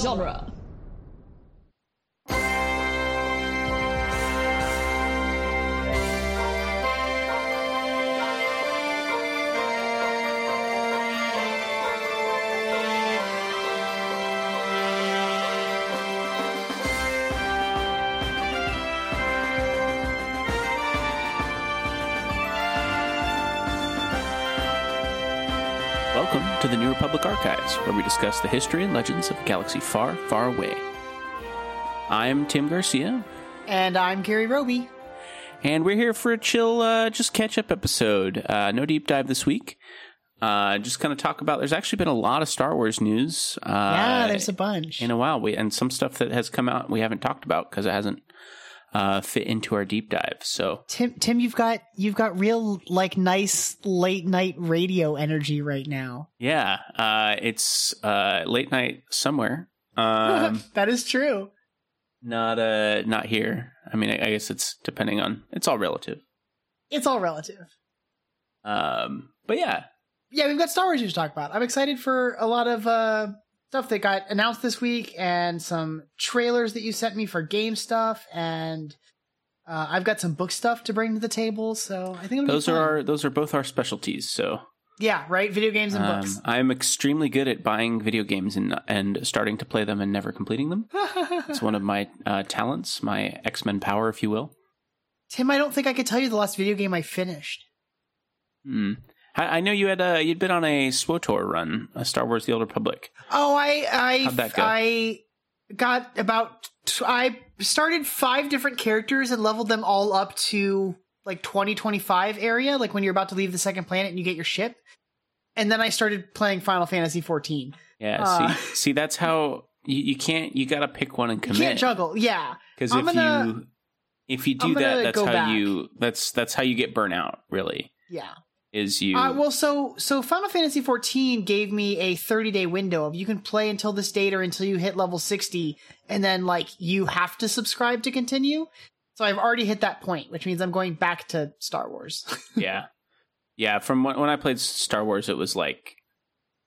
genre. Where we discuss the history and legends of a galaxy far, far away. I'm Tim Garcia, And I'm Gary Roby. and we're here for a chill, uh, just catch up episode. Uh, no deep dive this week. Uh, just kind of talk about. There's actually been a lot of Star Wars news. Uh, yeah, there's a bunch. in a while. We and some stuff that has come out we haven't talked about because it hasn't uh, fit into our deep dive. So Tim, Tim, you've got you've got real like nice late night radio energy right now. yeah, uh, it's uh, late night somewhere. Um, that is true. not uh, not here. I mean, I, I guess it's depending on. It's all relative. It's all relative. Um, but yeah, Yeah, we've got Star Wars news to talk about. I'm excited for a lot of uh, stuff that got announced this week and some trailers that you sent me for game stuff and. Uh, I've got some book stuff to bring to the table, so I think those are our those are both our specialties. So yeah, right. Video games and um, books. I'm extremely good at buying video games and and starting to play them and never completing them. It's one of my uh, talents, my X Men power, if you will. Tim, I don't think I could tell you the last video game I finished. Hmm. I, I know you had uh, you'd been on a SWTOR run, a Star Wars: The Old Republic. Oh, I I How'd that go? I got about t- I started five different characters and leveled them all up to like 2025 area, like when you're about to leave the second planet and you get your ship. And then I started playing Final Fantasy 14. Yeah. Uh. see, see, that's how you, you can't. You got to pick one and You can't juggle. Yeah. Because if gonna- you if you do that, that's how back. you that's that's how you get burnout. Really, Yeah. Is you. Uh, well, so so Final Fantasy 14 gave me a 30 day window of you can play until this date or until you hit level 60, and then like you have to subscribe to continue. So I've already hit that point, which means I'm going back to Star Wars. yeah, yeah. From when, when I played Star Wars, it was like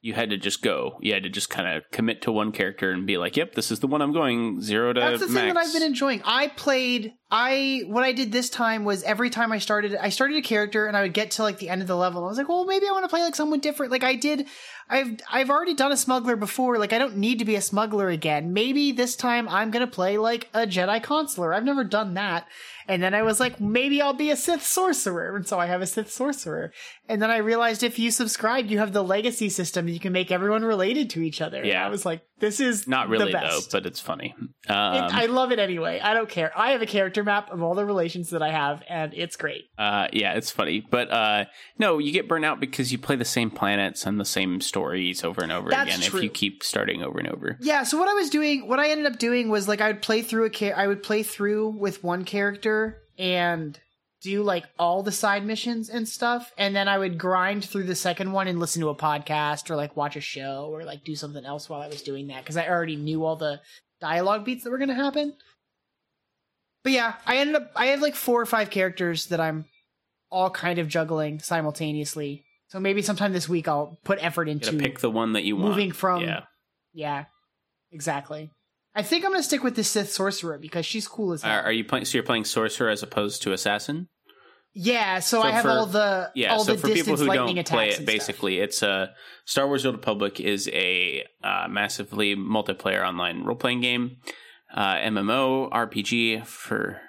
you had to just go. You had to just kind of commit to one character and be like, "Yep, this is the one I'm going zero to That's the max." thing that I've been enjoying. I played. I what I did this time was every time I started, I started a character and I would get to like the end of the level. I was like, well, maybe I want to play like someone different. Like I did. I've I've already done a smuggler before. Like I don't need to be a smuggler again. Maybe this time I'm gonna play like a Jedi consular. I've never done that. And then I was like, maybe I'll be a Sith sorcerer. And so I have a Sith sorcerer. And then I realized if you subscribe, you have the legacy system. You can make everyone related to each other. And Yeah. I was like, this is Not the really though, but it's funny. It- Um, I love it anyway. I don't care. I have a character map of all the relations that I have, and it's great. uh, yeah, it's funny, but uh, no, you get burnt out because you play the same planets and the same stories over and over That's again. true. If you keep starting over and over, Yeah. So what I was doing, what I ended up doing was like I would play through a char- I would play through with one character and do like all the side missions and stuff, and then I would grind through the second one and listen to a podcast or like watch a show or like do something else while I was doing that because I already knew all the dialogue beats that were going to happen. But yeah, I ended up I had like four or five characters that I'm all kind of juggling simultaneously. So maybe sometime this week I'll put effort into pick the one that you want. moving from yeah. yeah, exactly. I think I'm gonna stick with the Sith sorcerer because she's cool as hell. Are, are you playing? So you're playing sorcerer as opposed to assassin? yeah, so, So I have for- all the Yeah. all so the for people who don't play it, and stuff. basically, it's a Star Wars: Old Republic is a uh, massively multiplayer online role playing game, uh, MMO RPG for.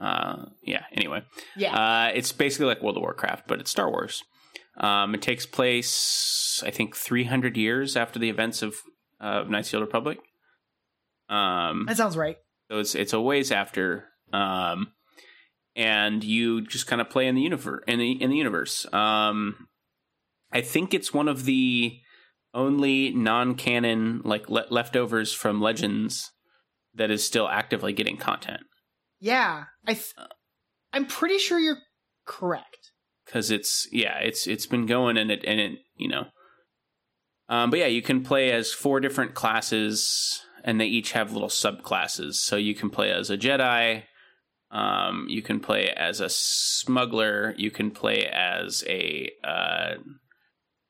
Uh, yeah. Anyway, yeah, uh, it's basically like World of Warcraft, but it's Star Wars. Um, it takes place, I think, 300 years after the events of uh, Knights of the Old Republic. Um, that sounds right. so it's it's a ways after, um, and you just kind of play in the universe in the in the universe. Um, I think it's one of the only non-canon like le- leftovers from Legends that is still actively getting content Yeah, I th- I'm pretty sure you're correct. because it's yeah it's it's been going and it and it you know. Um, but yeah, you can play as four different classes, and they each have little subclasses. So you can play as a Jedi, um, you can play as a smuggler, you can play as a uh,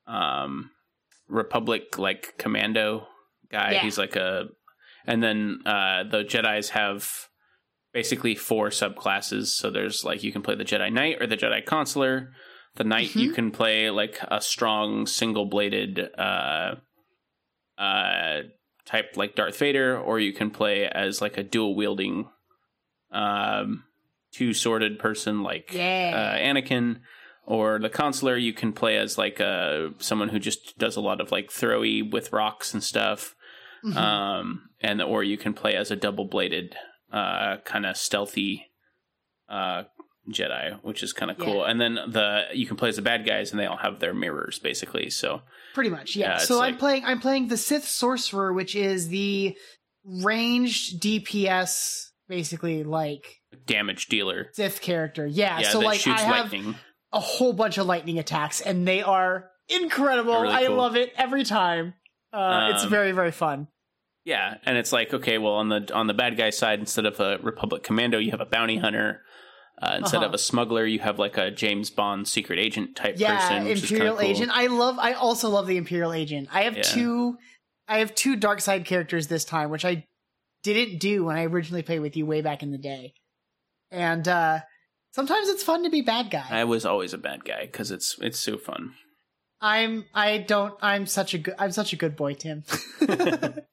um, Republic like commando guy. Yeah. He's like a and then uh, the Jedi's have basically four subclasses. So there's like you can play the Jedi Knight or the Jedi Consular. The Knight Mm-hmm. you can play like a strong single bladed uh, uh, type like Darth Vader, or you can play as like a dual wielding um, two sworded person like Yeah. uh, Anakin. Or the consular, you can play as like uh, someone who just does a lot of like throwy with rocks and stuff Mhm. um, and or you can play as a double bladed, uh, kind of stealthy, uh, Jedi, which is kind of cool. Yeah. And then the you can play as the bad guys, and they all have their mirrors basically. So Pretty much, yeah. Yeah, so I'm like- playing. I'm playing the Sith Sorcerer, which is the ranged DPS, basically like damage dealer, Sith character. Yeah. yeah, so like I have lightning. a whole bunch of lightning attacks, and they are incredible. Really I cool. love it every time. Uh, it's Um, very very fun. Yeah, and it's like okay, well on the on the bad guy side, instead of a Republic commando, you have a bounty hunter. Uh, instead Uh-huh. of a smuggler, you have like a James Bond secret agent type Yeah, person. Which Imperial cool. Agent. I love. I also love the Imperial Agent. I have Yeah. two. I have two dark side characters this time, which I didn't do when I originally played with you way back in the day. And uh sometimes it's fun to be bad guy. I was always a bad guy because it's it's so fun. I'm. I don't. I'm such a good. I'm such a good boy, Tim.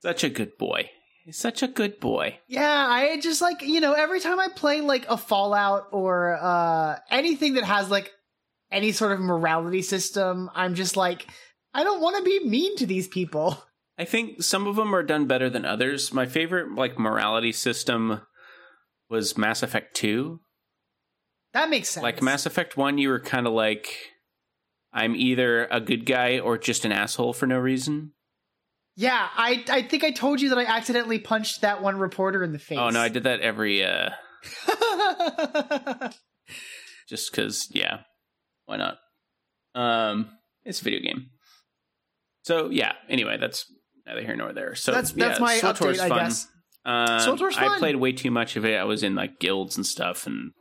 Such a good boy. He's such a good boy. Yeah, I just like, you know, every time I play like a Fallout or uh anything that has like any sort of morality system, I'm just like I don't want to be mean to these people. I think some of them are done better than others. My favorite like morality system was Mass Effect 2. That makes sense. Like Mass Effect 1 you were kind of like I'm either a good guy or just an asshole for no reason. Yeah, I I think I told you that I accidentally punched that one reporter in the face. Oh no, I did that every uh just cuz yeah. Why not? Um it's a video game. So yeah, anyway, that's neither here nor there. So that's that's my update, I fun. guess. Um, SWTOR's I fun. played way too much of it. I was in like guilds and stuff and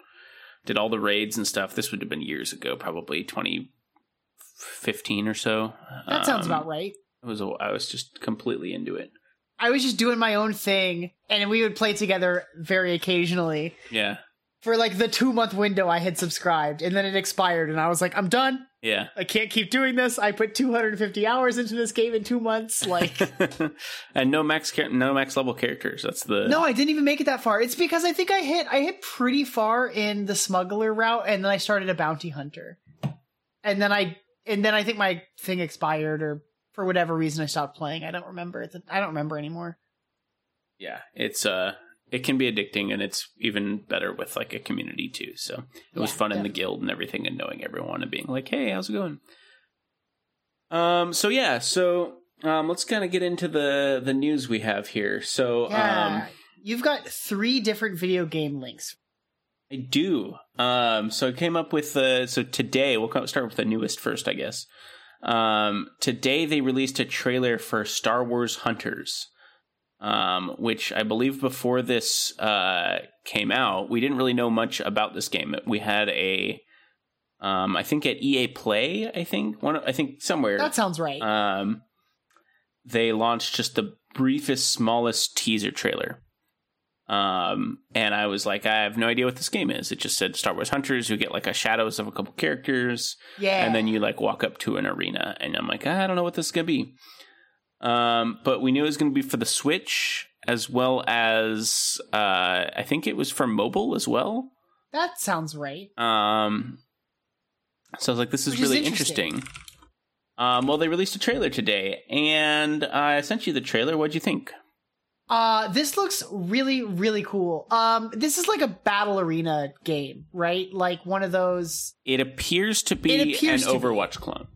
did all the raids and stuff. This would have been years ago, probably 2015 or so. That sounds Um, about right. It was. a- I was just completely into it. I was just doing my own thing, and we would play together very occasionally. Yeah, For like the two month window, I had subscribed, and then it expired, and I was like, I'm done. yeah. I can't keep doing this. I put 250 hours into this game in two months. Like, and no max, no max level characters. That's the no, I didn't even make it that far. It's because I think I hit, I hit pretty far in the smuggler route, and then I started a bounty hunter, and then I, and then I think my thing expired, or for whatever reason I stopped playing. I don't remember. It's, I don't remember anymore. yeah. It's uh, it can be addicting, and it's even better with like a community too. So it was Yeah, fun in the guild and everything, and knowing everyone and being like, "Hey, how's it going?" Um. So yeah. So um. Let's kind of get into the the news we have here. So Yeah, um. you've got three different video game links. I do. Um, so I came up with the. So today we'll start with the newest first, I guess. Um, today they released a trailer for Star Wars Hunters, um, which I believe before this uh, came out, we didn't really know much about this game. We had a, um, I think at EA Play, I think one, I think somewhere. That sounds right. Um, they launched just the briefest, smallest teaser trailer. Um, and I was like, I have no idea what this game is. It just said Star Wars Hunters. You get like a shadows of a couple characters, yeah, and then you like walk up to an arena. And I'm like, I don't know what this is gonna be. Um, but we knew it was gonna be for the Switch as well as uh, I think it was for mobile as well. that sounds right. Um, so I was like, this is Which is really interesting. interesting. Um, well, they released a trailer today, and I sent you the trailer. What'd you think? Uh, this looks really, really cool. Um, this is like a battle arena game, right? Like one of those. It appears to be appears an to be. Overwatch clone.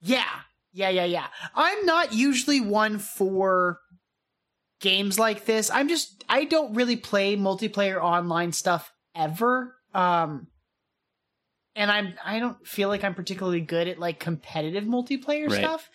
Yeah, yeah, yeah, yeah. I'm not usually one for games like this. I'm just, I don't really play multiplayer online stuff ever. Um, and I'm, I don't feel like I'm particularly good at like competitive multiplayer Right. stuff.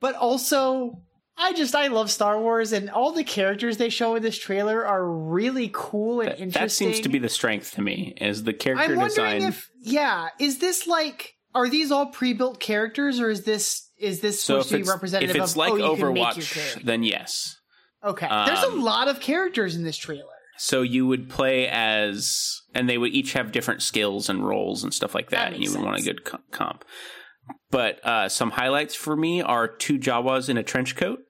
But also, I just, I love Star Wars and all the characters they show in this trailer are really cool and That, interesting. that seems to be the strength to me. Is the character I'm wondering design? if yeah, is this like are these all pre-built characters or is this is this supposed to be representative if it's of like oh you can make your Overwatch, then yes. Okay, there's a um, lot of characters in this trailer. So you would play as, and they would each have different skills and roles and stuff like that, That and you would want a good comp. But uh, some highlights for me are two Jawas in a trench coat.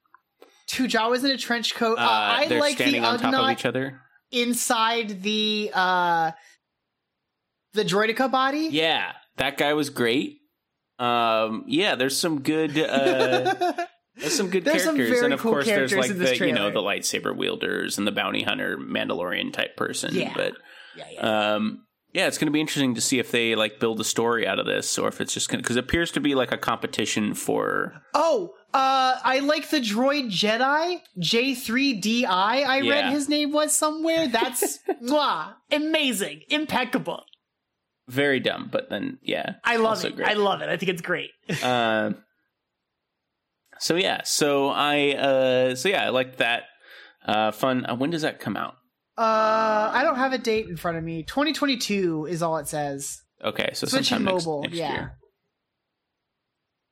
Two Jawas in a trench coat. Uh, I they're like the standing on top of Ugnaught each other. inside the uh the droideka body. Yeah, that guy was great. Um, yeah, there's some good. Uh, There's some good There's some characters, very and of cool course, there's characters like in this the you know trailer. the lightsaber wielders and the bounty hunter Mandalorian type person. Yeah. But yeah, yeah. um, yeah, it's going to be interesting to see if they like build a story out of this, or if it's just going to because it appears to be like a competition for. Oh, uh, I like the droid Jedi J3DI. I read his name was somewhere. That's mwah, amazing, impeccable. Very dumb, but then yeah, I love it. great. I love it. I think it's great. uh, so yeah, so I uh, so yeah, I like that. Uh, fun. Uh, when does that come out? Uh, I don't have a date in front of me. 2022 is all it says. Okay, so Switch sometime and next, mobile. next yeah. year.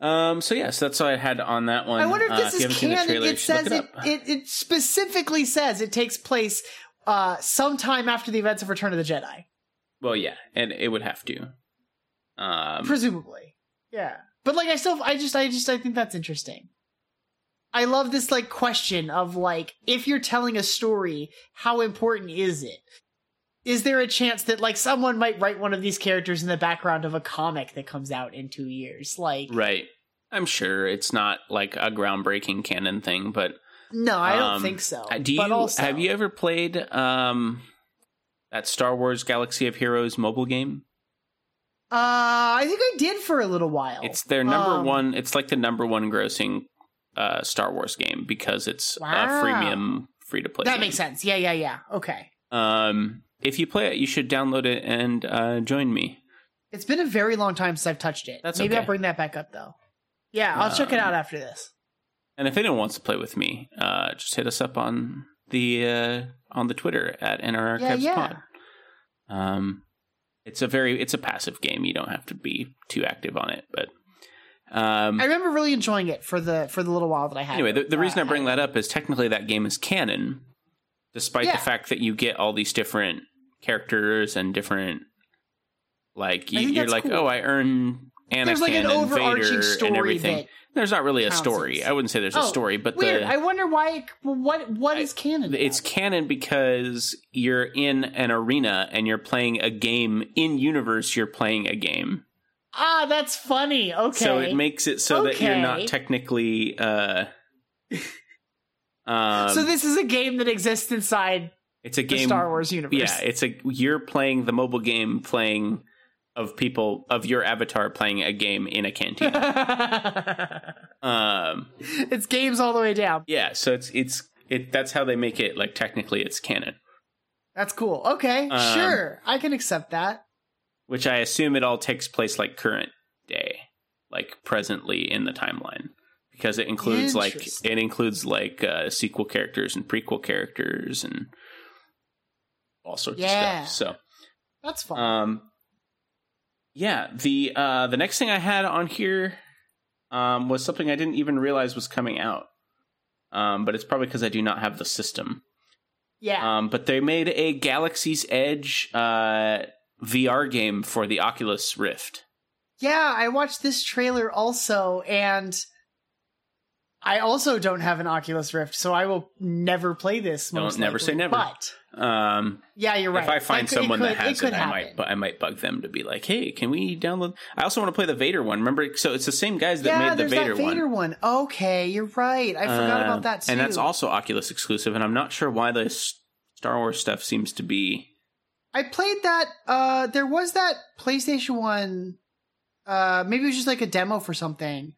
Um. So yes, that's all I had on that one. I wonder if Uh, this you is haven't seen the canon. trailer, It says it, up. it. It specifically says it takes place uh sometime after the events of Return of the Jedi. Well, yeah, and it would have to. Um. presumably yeah but like i still i just i just i think that's interesting i love this like question of like if you're telling a story how important is it is there a chance that like someone might write one of these characters in the background of a comic that comes out in two years like right. I'm sure it's not like a groundbreaking canon thing, but no i don't Um, think so Do you but also, have you ever played um that Star Wars Galaxy of Heroes mobile game? uh i think i did for a little while It's their number Um, one. It's like the number one grossing uh Star Wars game because it's Wow. a freemium free to play. that makes sense yeah yeah yeah okay Um, if you play it, you should download it and uh, join me. it's been a very long time since i've touched it That's maybe okay. i'll bring that back up though yeah i'll check it Um, out after this And if anyone wants to play with me, uh, just hit us up on the uh, on the Twitter at NR yeah Archives yeah Pod. Um, it's a very it's a passive game. You don't have to be too active on it, but um, I remember really enjoying it for the for the little while that I had. anyway, the, the reason Uh, I bring that up is technically that game is canon, despite Yeah. the fact that you get all these different characters and different like you, you're like, cool. oh, I earn Anakin there's like an and overarching Vader and story everything. There's not really a counts story. I wouldn't say there's a Oh, story, but weird. the I wonder why. What what I- is canon? it's about? canon because you're in an arena and you're playing a game in universe. You're playing a game, ah, that's funny. Okay, so it makes it so that you're not technically. Uh, um, so this is a game that exists inside it's a the game. Star Wars universe. Yeah, it's a you're playing the mobile game, playing of people of your avatar playing a game in a canteen. um, it's games all the way down. yeah, so it's it's it. That's how they make it. Like technically, it's canon. That's cool. Okay, Um, sure, I can accept that. which I assume it all takes place like current day, like presently in the timeline, because it includes like it includes like uh, sequel characters and prequel characters and all sorts Yeah. of stuff. So that's fun. um, yeah, the uh, the next thing I had on here um, was something I didn't even realize was coming out, um, but it's probably because I do not have the system. yeah, Um, but they made a Galaxy's Edge uh, VR game for the Oculus Rift. yeah. I watched this trailer also, and I also don't have an Oculus Rift, so I will never play this. Don't- most never say never. But Um, yeah, you're right. If I find could- someone it that has could it, I might, I might bug them to be like, "Hey, can we download?" I also want to play the Vader one. Remember, so it's the same guys that yeah, made the Vader, Vader one. one. Okay, you're right. I forgot Uh, about that too. and that's also Oculus exclusive. And I'm not sure why the Star Wars stuff seems to be. I played that. Uh, there was that PlayStation one. Uh, maybe it was just like a demo for something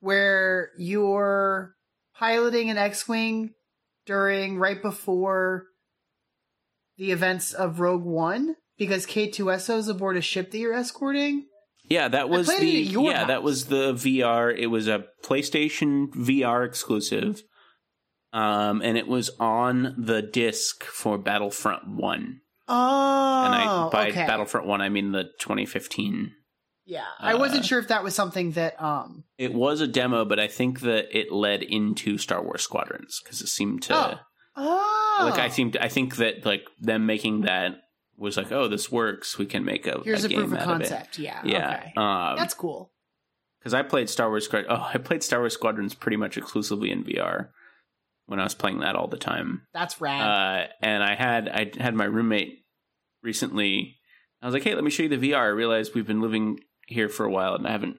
where you're piloting an X-wing during right before the events of Rogue One because K2SO is aboard a ship that you're escorting. Yeah, that was the it at your yeah, that was the VR. It was a PlayStation VR exclusive, um, and it was on the disc for Battlefront One. Oh, and I by okay. Battlefront One, I mean the 2015 Yeah, I Uh, wasn't sure if that was something that um It was a demo, but I think that it led into Star Wars Squadrons because it seemed to Oh. oh like I seemed I think that like them making that was like oh this works we can make a here's a, game proof of out concept. Yeah, Of it. Yeah, okay. um, that's cool. because I played Star Wars Squad. Oh, I played Star Wars Squadrons pretty much exclusively in VR when I was playing that all the time. That's rad. Uh, and I had I had my roommate recently. I was like, "Hey, let me show you the VR." I realized we've been living here for a while, and I haven't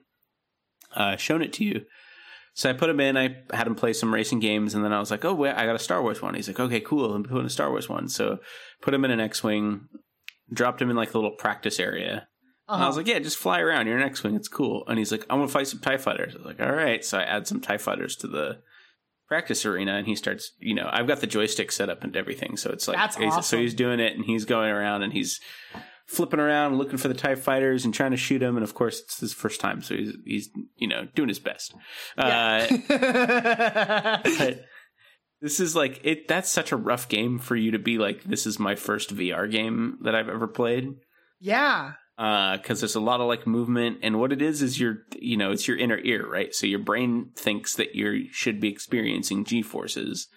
uh, shown it to you. So I put him in. I had him play some racing games, and then I was like, "Oh, wait, I got a Star Wars one." He's like, "Okay, cool." I'm putting a Star Wars one. So put him in an X-wing, dropped him in like a little practice area. Uh-huh. I was like, "Yeah, just fly around. You're an X-wing. It's cool." And he's like, "I want to fight some Tie fighters." I was like, "All right." So I add some Tie fighters to the practice arena, and he starts. You know, I've got the joystick set up and everything, so it's like That's awesome. so he's doing it, and he's going around, and he's flipping around, looking for the Tie fighters, and trying to shoot him. And of course, it's his first time, so he's he's you know doing his best. Uh, but this is like it. That's such a rough game for you to be like. This is my first VR game that I've ever played yeah. because there's a lot of like movement and what it is is your you know it's your inner ear right so your brain thinks that you should be experiencing g forces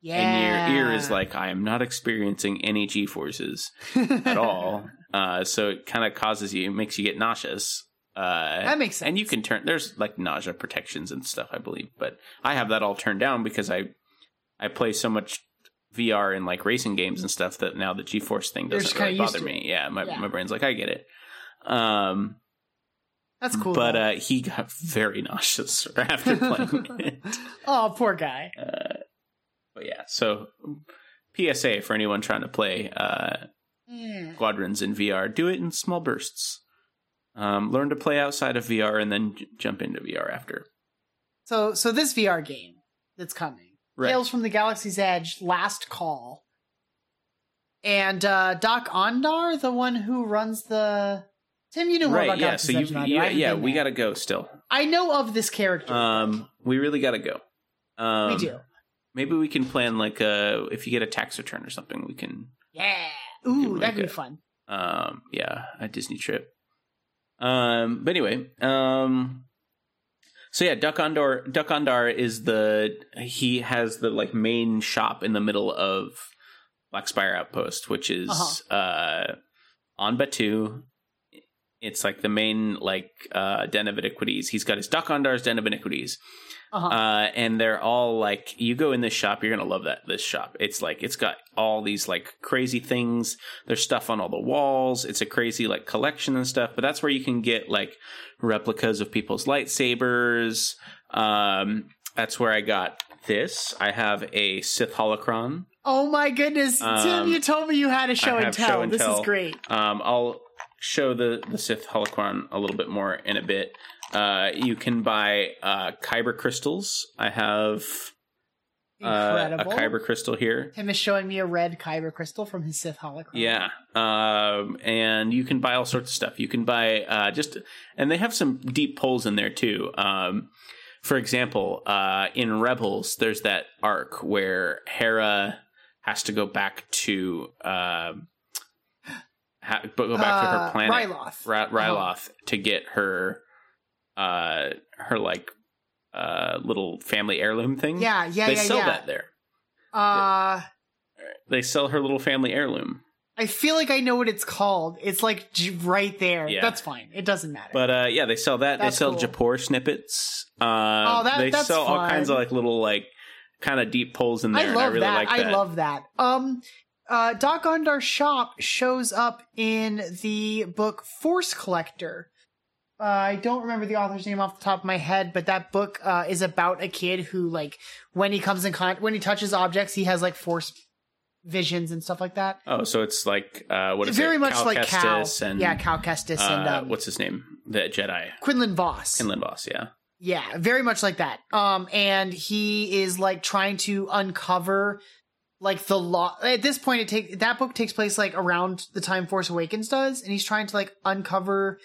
Yeah. and your ear is like i am not experiencing any g forces at all uh, so it kind of causes you it makes you get nauseous uh, That makes sense. and you can turn there's like nausea protections and stuff i believe but i have that all turned down because i i play so much VR in like racing games and stuff that now the G-force thing doesn't really bother me. Yeah, my Yeah. my brain's like I get it. Um, That's cool. but uh, he got very nauseous after playing it. oh, poor guy. Uh, but yeah, so PSA for anyone trying to play uh, Mm. Squadrons in VR, do it in small bursts. Um, learn to play outside of VR and then j- jump into VR after. So, so this VR game that's coming, Right. Tales from the Galaxy's Edge: Last Call, and uh, Doc Ondar, the one who runs the. Tim, you know right, about yeah. So Galaxy's you, Edge than I do. I yeah, yeah, we got to go still. I know of this character. Um, we really got to go. Um, we do. Maybe we can plan like uh if you get a tax return or something, we can Yeah. Ooh, me that'd be a- fun. um yeah a disney trip. Um but anyway um so yeah Doc Ondar Doc Ondar is the he has the like main shop in the middle of black spire outpost which is Uh-huh. uh on Batuu. It's like the main like uh den of iniquities. He's got his Doc Ondar's den of iniquities Uh-huh. uh, and they're all like, you go in this shop, you're gonna love that this shop. It's like it's got all these like crazy things. There's stuff on all the walls. It's a crazy like collection and stuff. But that's where you can get like replicas of people's lightsabers. Um, that's where I got this. I have a Sith holocron. oh my goodness, Tim! um, You told me you had a show and tell. show and this tell. is great. Um, I'll show the the Sith holocron a little bit more in a bit. Uh, you can buy uh, kyber crystals. I have uh, a kyber crystal here. Tim is showing me a red kyber crystal from his Sith holocron. Yeah. Um, and you can buy all sorts of stuff. You can buy uh, just, and they have some deep pulls in there too. Um, for example, uh, in Rebels, there's that arc where Hera has to go back to, um, ha- but go back to her Uh, planet, Ryloth. Ra- Ryloth, to get her, uh, her like, uh, little family heirloom thing. Yeah, yeah, they yeah, sell yeah. that there. Uh, They sell her little family heirloom. I feel like I know what it's called. It's like right there. Yeah. That's fine. It doesn't matter. But uh, yeah, they sell that. That's they sell cool. Japor snippets. Uh, Oh, that- they that's sell all kinds of like little like kind of deep pulls in there. I love I really that. like that. I love that. Um, uh, Doc Ondar's shop shows up in the book Force Collector. Uh, I don't remember the author's name off the top of my head, but that book uh, is about a kid who, like, when he comes in con- when he touches objects, he has like force visions and stuff like that. Oh, so it's like uh, what is Very it? much Cal like Cal, and yeah, Cal Kestis and uh, um, what's his name? The Jedi Quinlan Voss. Inland Boss. Yeah. Yeah, very much like that. Um, and he is like trying to uncover like the law. At this point, it take that book takes place like around the time Force Awakens does, and he's trying to like uncover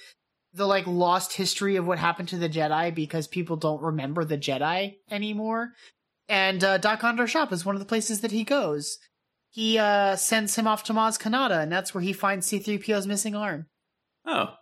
the like lost history of what happened to the Jedi because people don't remember the Jedi anymore. And uh, Doc Ondar's shop is one of the places that he goes. He uh sends him off to Maz Kanata, and that's where he finds C-3PO's missing arm. Oh,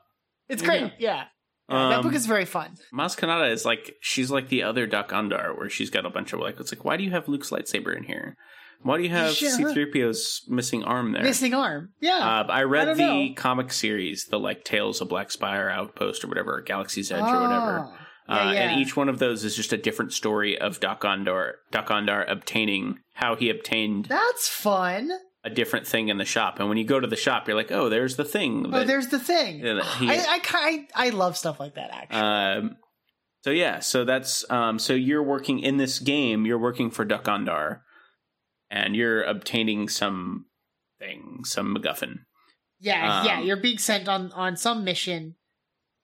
It's great, yeah. that Um, book is very fun. Maz Kanata is like she's like the other Doc Ondar, where she's got a bunch of like it's like why do you have Luke's lightsaber in here? Why do you have Yeah. C-3PO's missing arm there? Missing arm. Yeah. Uh, I read don't the know. comic series, the like Tales of Black Spire Outpost or whatever, Galaxy's Edge or whatever. Oh. Uh, Yeah, yeah. And each one of those is just a different story of Doc Ondar, Doc Ondar obtaining how he obtained That's fun. a different thing in the shop. And when you go to the shop, you're like, oh, there's the thing. Oh, that- there's the thing. He- I, I, I love stuff like that. Actually, Um, so yeah, so that's um, so you're working in this game. You're working for Duck Ondar, and you're obtaining some thing, some MacGuffin. yeah, um, yeah. You're being sent on on some mission.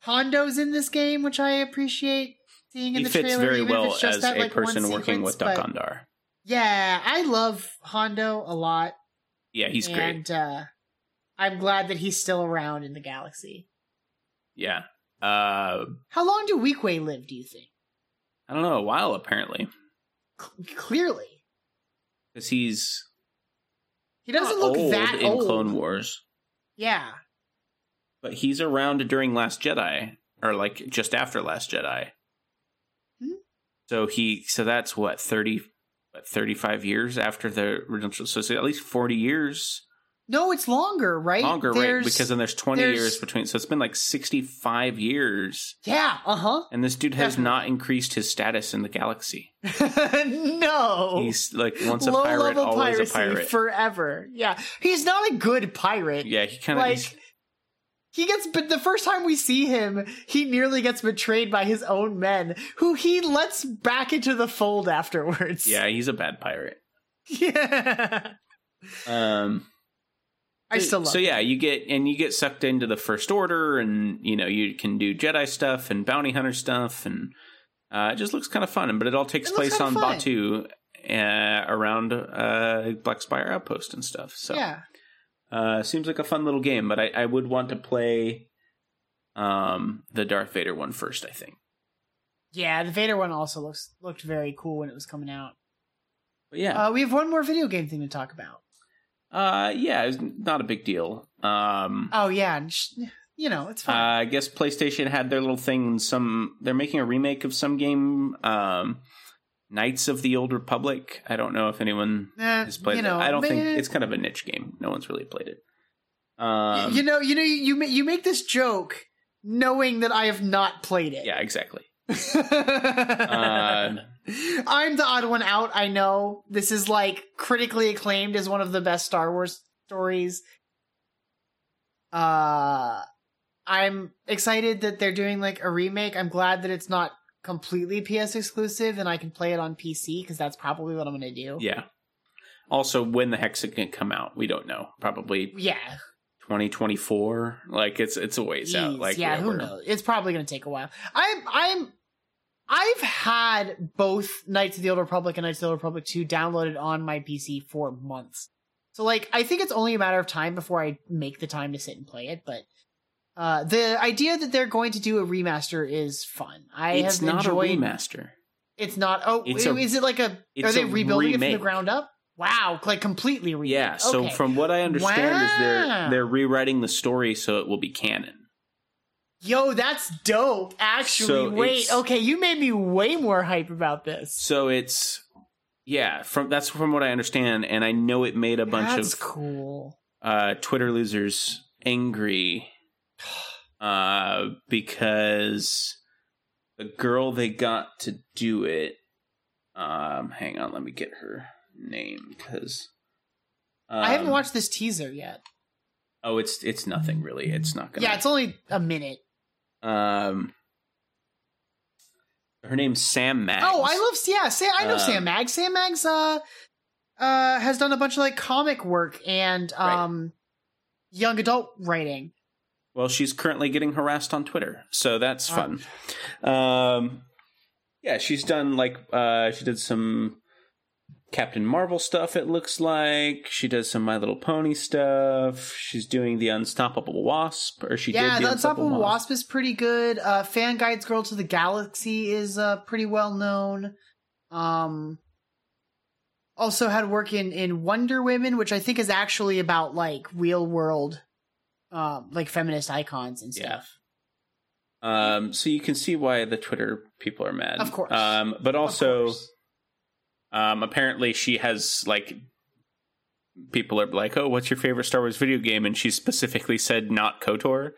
Hondo's in this game, which I appreciate seeing in He the fits trailer. very even if well it's just as that, a like, person working sequence, with Doc Ondar. Yeah, I love Hondo a lot, Yeah, he's great. and uh, I'm glad that he's still around in the galaxy. Yeah. Uh, How long do Weequay live? Do you think? I don't know, a while apparently, C- clearly, because he's he doesn't look old that in old. Clone Wars, Yeah, but he's around during Last Jedi, or like just after Last Jedi. Hmm. So he, so that's what thirty, what thirty five years after the original. So it's at least forty years no, it's longer, right? longer, right? Because then there's twenty there's- years between. So it's been like sixty five years, yeah, uh huh. and this dude has Definitely. not increased his status in the galaxy. no, He's like once a low pirate, always a pirate. forever. Yeah, he's not a good pirate. yeah, he kind of like he gets but the first time we see him he nearly gets betrayed by his own men who he lets back into the fold afterwards yeah, he's a bad pirate. yeah Um, i still love so yeah you get and you get sucked into the first order and you know you can do jedi stuff and bounty hunter stuff and uh, it just looks kind of fun but it all takes It place on fun. Batuu uh, around uh, black spire outpost and stuff so yeah. uh, seems like a fun little game but I, I would want to play um, the darth vader one first i think. Yeah the vader one also looks looked very cool when it was coming out. But yeah. Uh, we have one more video game thing to talk about uh, yeah it's not a big deal um, oh yeah sh- you know it's Uh, fine I guess PlayStation had their little thing. Some they're making a remake of some game, um, Knights of the Old Republic. I don't know if anyone Eh, has played you it. know I don't think it's kind of a niche game. No one's really played it. Um, you know you know you, you you make this joke knowing that i have not played it yeah, exactly. uh, I'm the odd one out. I know this is like critically acclaimed as one of the best Star Wars stories. Uh, I'm excited that they're doing like a remake. I'm glad that it's not completely PS exclusive and I can play it on PC because that's probably what I'm going to do. Yeah. Also, when the hex it can come out, we don't know. Probably Yeah, 2024. Like it's it's a ways out. Like yeah, who we're- knows? It's probably going to take a while. I'm, I'm, I've had both Knights of the Old Republic and Knights of the Old Republic 2 downloaded on my PC for months. So, like, I think it's only a matter of time before I make the time to sit and play it. But uh, the idea that they're going to do a remaster is fun. I It's have not enjoyed. a remaster. It's not. Oh, It's a- is it like a? Are they rebuilding it from the ground up? Wow, like completely remake. Yeah. So Okay. from what I understand, is they're they're rewriting the story so it will be canon. Yo, that's dope. Actually, So wait. Okay, you made me way more hype about this. So it's yeah, from that's from what I understand, and I know it made a bunch that's of cool. uh, Twitter losers angry uh, because the girl they got to do it. Um, hang on, let me get her name because I haven't watched this teaser yet. Oh, it's it's nothing really. It's not gonna. Yeah, it's only a minute. Um. Her name's Sam Maggs. Oh, I love yeah. Sam, I know Um, Sam Maggs. Sam Maggs uh, uh, has done a bunch of like comic work and Right. um, young adult writing. Well, she's currently getting harassed on Twitter, so that's fun. Um, yeah, she's done like uh, she did some Captain Marvel stuff. It looks like she does some My Little Pony stuff. She's doing the Unstoppable Wasp, or she yeah, did the the Unstoppable Wasp is pretty good. Uh, Fan Guides Girl to the Galaxy is uh pretty well known. Um, also had work in in Wonder Women, which I think is actually about like real world, um, like feminist icons and Yeah. stuff. Um, so you can see why the Twitter people are mad. Of course. Um, but also, course. Um, apparently she has like people are like, "Oh, what's your favorite Star Wars video game?" And she specifically said not KOTOR,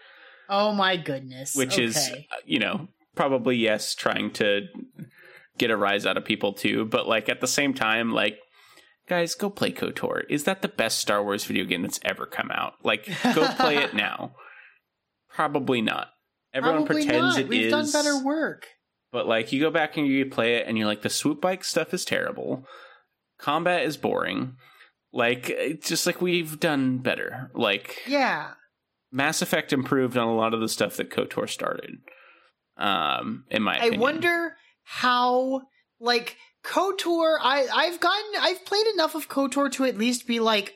oh my goodness, which is Okay. uh, you know probably yes, trying to get a rise out of people too. But like at the same time, like guys, go play KOTOR. Is that the best Star Wars video game that's ever come out? Like, go play it now. Probably not. Everyone Probably pretends not. it We've is. done better work. But like you go back and you play it and you're like the swoop bike stuff is terrible. Combat is boring. Like it's just like we've done better. Like Yeah. Mass Effect improved on a lot of the stuff that KOTOR started. Um in my I wonder how like KOTOR I I've gotten I've played enough of KOTOR to at least be like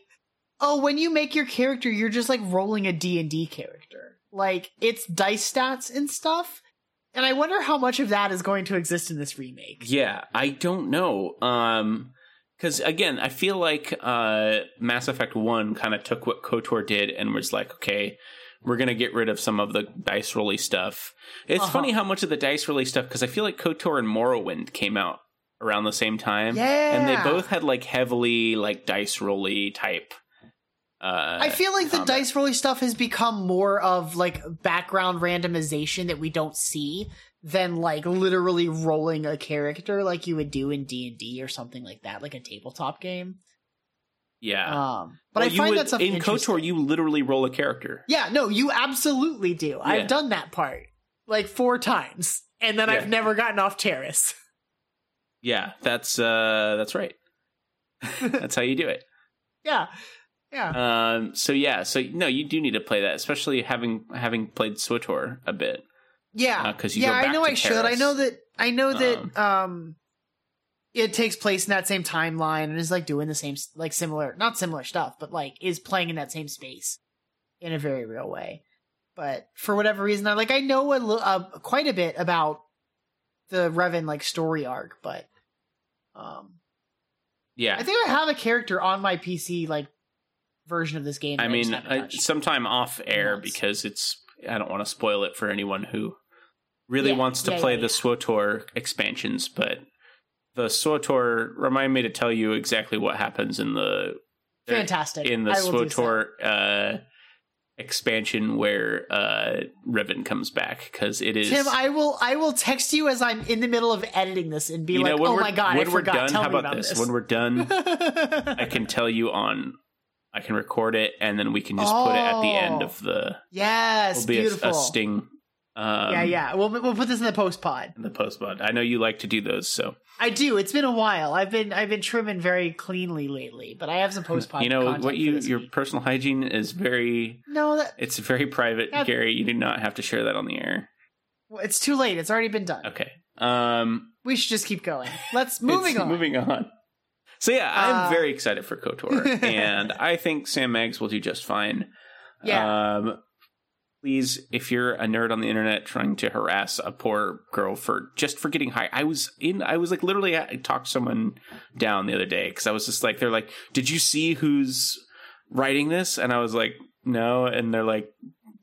oh when you make your character you're just like rolling a D&D character. Like it's dice stats and stuff. And I wonder how much of that is going to exist in this remake. Yeah, I don't know. Um cuz again, I feel like uh Mass Effect 1 kind of took what KOTOR did and was like, okay, we're going to get rid of some of the dice rolly stuff. It's Uh-huh. funny how much of the dice rolly stuff cuz I feel like KOTOR and Morrowind came out around the same time Yeah. and they both had like heavily like dice rolly type uh I feel like the combat. dice rolling stuff has become more of like background randomization that we don't see than like literally rolling a character like you would do in D and D or something like that, like a tabletop game. Yeah. Um, but Well, I find would- that stuff in. KOTOR you literally roll a character. Yeah, no, you absolutely do. Yeah. I've done that part like four times, and then Yeah. I've never gotten off Taris. Yeah, that's uh that's right. that's how you do it. yeah, yeah. Um. So yeah. So no, you do need to play that, especially having having played SWTOR a bit. Yeah, Uh, 'cause you yeah, I know I should. I know that. I know that. Um, Um, it takes place in that same timeline and is like doing the same, like similar, not similar stuff, but like is playing in that same space in a very real way. But for whatever reason, I like I know a li- uh, quite a bit about the Revan like story arc, but um, Yeah. I think I have a character on my PC like version of this game. I mean, I, sometime off air because it's. I don't want to spoil it for anyone who really Yeah, wants to yeah, play yeah, the. SWTOR expansions, but the SWTOR remind me to tell you exactly what happens in the fantastic in the I do so. Uh, expansion where uh, Revan comes back because it is. Tim, I will I will text you as I'm in the middle of editing this and be like, know, "Oh my god, I when we're forgot." done, Tell how me about, about this? When we're done, I can tell you on. I can record it and then we can just put it at the end Oh. of the. yes, Will be a, beautiful. a sting. Um, yeah, yeah. We'll we'll put this in the post pod. In the post pod, I know you like to do those, so I do. It's been a while. I've been I've been trimming very cleanly lately, but I have some post pod. you know what you your week. personal hygiene is very. no, that, It's very private, That- Gary. You do not have to share that on the air. it's too late. It's already been done. Okay. Um. We should just keep going. Let's moving on. Moving on. So yeah, I'm Uh, very excited for Kotor, and I think Sam Maggs will do just fine. Yeah. Um, please, if you're a nerd on the internet trying to harass a poor girl for just for getting high, I was in. I was like literally, I talked someone down the other day because I was just like, they're like, "Did you see who's writing this?" And I was like, "No," and they're like.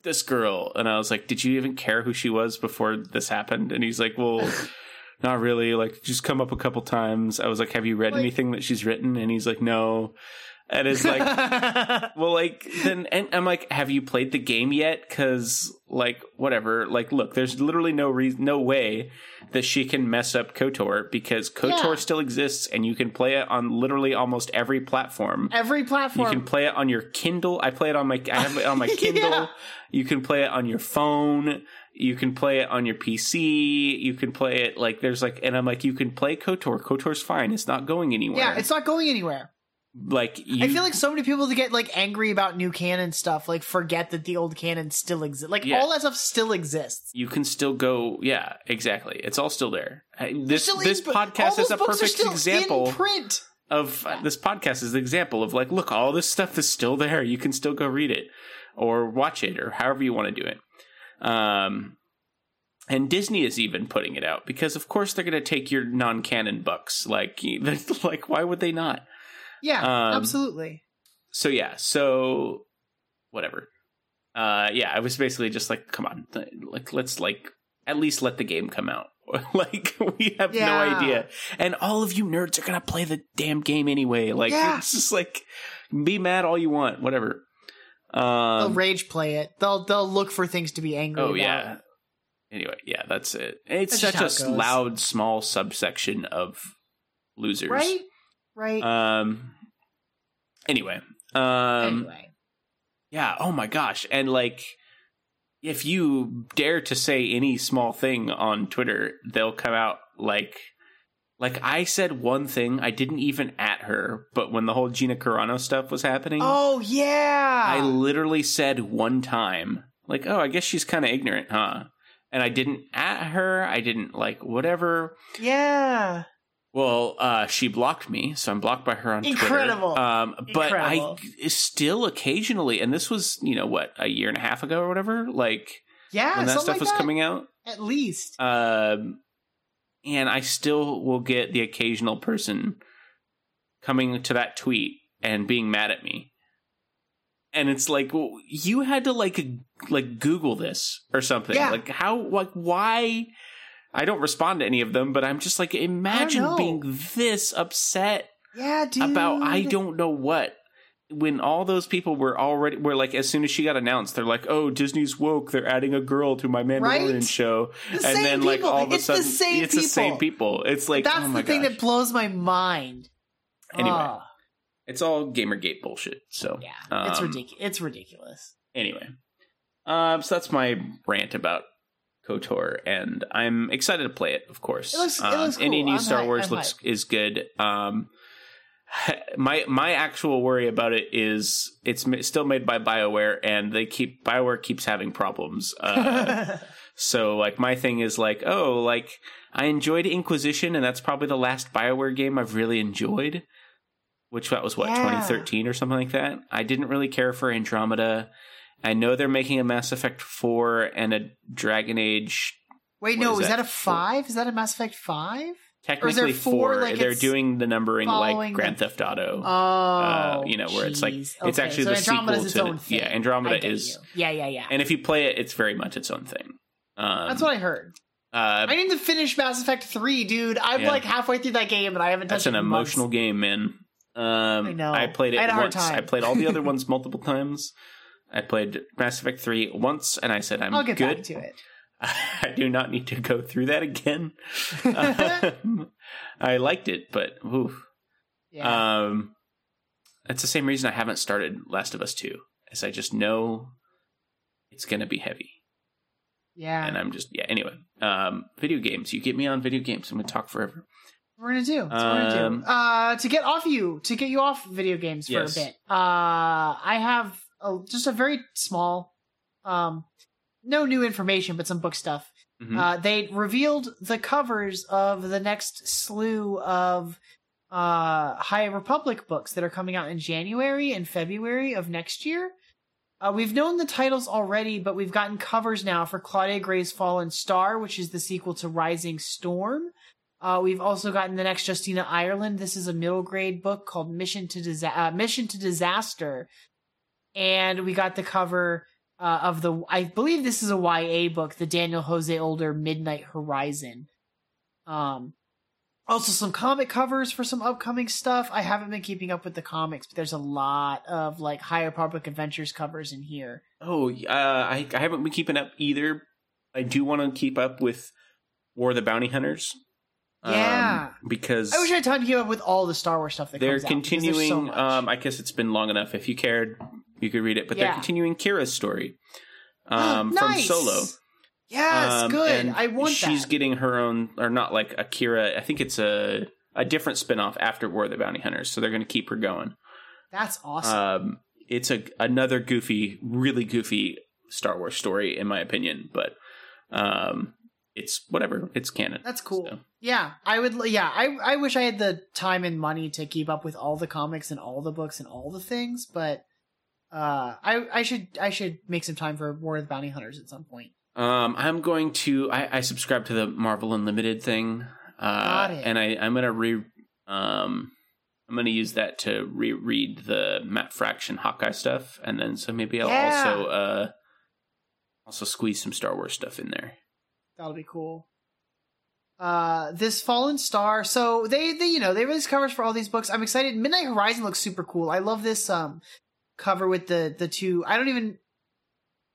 This girl, and I was like, "Did you even care who she was before this happened?" And he's like, "Well, not really. Like, just come up a couple times." I was like, "Have you read Like- anything that she's written?" And he's like, "No." And it's like, well, like then, and I'm like, have you played the game yet? Because like, whatever. Like, look, there's literally no reason, no way that she can mess up Kotor because Kotor Yeah. still exists, and you can play it on literally almost every platform. Every platform. You can play it on your Kindle. I play it on my. I have it on my Kindle. Yeah. You can play it on your phone. You can play it on your PC. You can play it like there's like, and I'm like, you can play Kotor. Kotor's fine. It's not going anywhere. yeah, it's not going anywhere. like you, I feel like so many people that get like angry about new canon stuff, like forget that the old canon still exists. Like Yeah. all that stuff still exists. you can still go. Yeah, exactly. It's all still there. This Still this in- podcast is a perfect example in print. of this podcast is the example of like, look, all this stuff is still there. You can still go read it or watch it or however you want to do it. Um, and Disney is even putting it out because, of course, they're going to take your non-canon books. Like, like, why would they not? Yeah, Um, absolutely. So yeah, so whatever. Uh, yeah, I was basically just like, come on, like let's like at least let the game come out. like we have Yeah. no idea, and all of you nerds are gonna play the damn game anyway. Like Yeah. it's just like be mad all you want, whatever. They'll Um, rage play it. They'll they'll look for things to be angry. oh about. yeah. Anyway, yeah, that's it. It's That's such a it loud, small subsection of losers, right, right. Um. Anyway, um, anyway, yeah. Oh my gosh, and like, if you dare to say any small thing on Twitter, they'll come out like, like I said one thing. I didn't even at her, but when the whole Gina Carano stuff was happening, oh yeah, I literally said one time, like, oh, I guess she's kind of ignorant, huh? And I didn't at her. I didn't like whatever. yeah. Well, uh, she blocked me, so I'm blocked by her on Incredible. Twitter. Um, but Incredible. I still occasionally, and this was, you know, what a year and a half ago or whatever, like Yeah, when that stuff like was that, coming out. At least. Um, and I still will get the occasional person coming to that tweet and being mad at me. And it's like, well, you had to like like Google this or something. Yeah. Like how like why I don't respond to any of them, but I'm just like imagine oh, being this upset yeah, dude. about I don't know what. When all those people were already were like as soon as she got announced, they're like, "Oh, Disney's woke. They're adding a girl to my Mandalorian Right? show." The and same then like people. all of a It's the sudden same it's the same people. people. It's like That's oh my the thing gosh. that blows my mind. Anyway. Ah, it's all Gamergate bullshit. So yeah, it's um, ridiculous. It's ridiculous. Anyway, um, so that's my rant about Kotor, and I'm excited to play it. Of course, It looks- it um, looks any new I'm Star hype. Wars I'm looks is good. Um, my my actual worry about it is it's still made by Bioware, and they keep Bioware keeps having problems. Uh, So like my thing is like, oh, like I enjoyed Inquisition and that's probably the last BioWare game I've really enjoyed. Which that was what, Yeah. 2013 or something like that. I didn't really care for Andromeda. I know they're making a Mass Effect 4 and a Dragon Age. Wait, no, is is that? that a five? Is that a Mass Effect five? Technically four, 4. like, they're doing the numbering like Grand the- Theft Auto. Oh, uh, you know, where it's like it's Okay, actually so the Andromeda's sequel its to own thing. Yeah, Andromeda is you. Yeah, yeah, yeah. and if you play it it's very much its own thing. Um, That's what I heard. uh, I need to finish Mass Effect three, dude. I'm Yeah. like halfway through that game and I haven't touched it. That's an in months. emotional game, man. Um, I know. I played it I had a hard once. I played all the other ones multiple times. I played Mass Effect 3 once, and I said, I'm I'll get good. back to it. I do not need to go through that again. Um, I liked it, but oof. Yeah. Um, that's the same reason I haven't started Last of Us 2, as I just know it's going to be heavy. yeah. And I'm just, yeah, anyway. Um, video games. You get me on video games, I'm going to talk forever. we're gonna do. That's what we're gonna Um, do. Uh, to get off you, to get you off video games for Yes. a bit. Uh, I have a, just a very small, um, no new information, but some book stuff. Mhm. Uh, they revealed the covers of the next slew of uh High Republic books that are coming out in January and February of next year. Uh, we've known the titles already, but we've gotten covers now for Claudia Gray's Fallen Star, which is the sequel to Rising Storm. Uh, we've also gotten the next Justina Ireland. This is a middle grade book called Mission to Disa- uh, Mission to Disaster, and we got the cover uh, of the. I believe this is a YA book, the Daniel Jose Older Midnight Horizon. Um, also some comic covers for some upcoming stuff. I haven't been keeping up with the comics, but there's a lot of like High Republic Adventures covers in here. Oh, uh, I, I haven't been keeping up either. I do want to keep up with War of the Bounty Hunters. um, Yeah. because I wish I had time to keep up with all the Star Wars stuff that they're comes out, so continuing. um, I guess it's been long enough. If you cared, you could read it. But they're continuing Qi'ra's story um, Nice. from Solo. Yes, Um, good. I want She's that. getting her own, or not like Akira. I think it's a a different spin-off after War of the Bounty Hunters. So they're going to keep her going. That's awesome. Um, it's a another goofy, really goofy Star Wars story, in my opinion. But um, it's whatever. It's canon. That's cool. So, Yeah, I would. Yeah, I I wish I had the time and money to keep up with all the comics and all the books and all the things, but uh, I I should I should make some time for War of the Bounty Hunters at some point. um, I'm going to. I, I subscribe to the Marvel Unlimited thing, uh, Got it. and I I'm gonna re. Um, I'm gonna use that to reread the Matt Fraction Hawkeye stuff, and then so maybe I'll Yeah. also uh also squeeze some Star Wars stuff in there. That'll be cool. Uh, this Fallen Star. So they, they, you know, they release covers for all these books. I'm excited. Midnight Horizon looks super cool. I love this um cover with the the two. I don't even.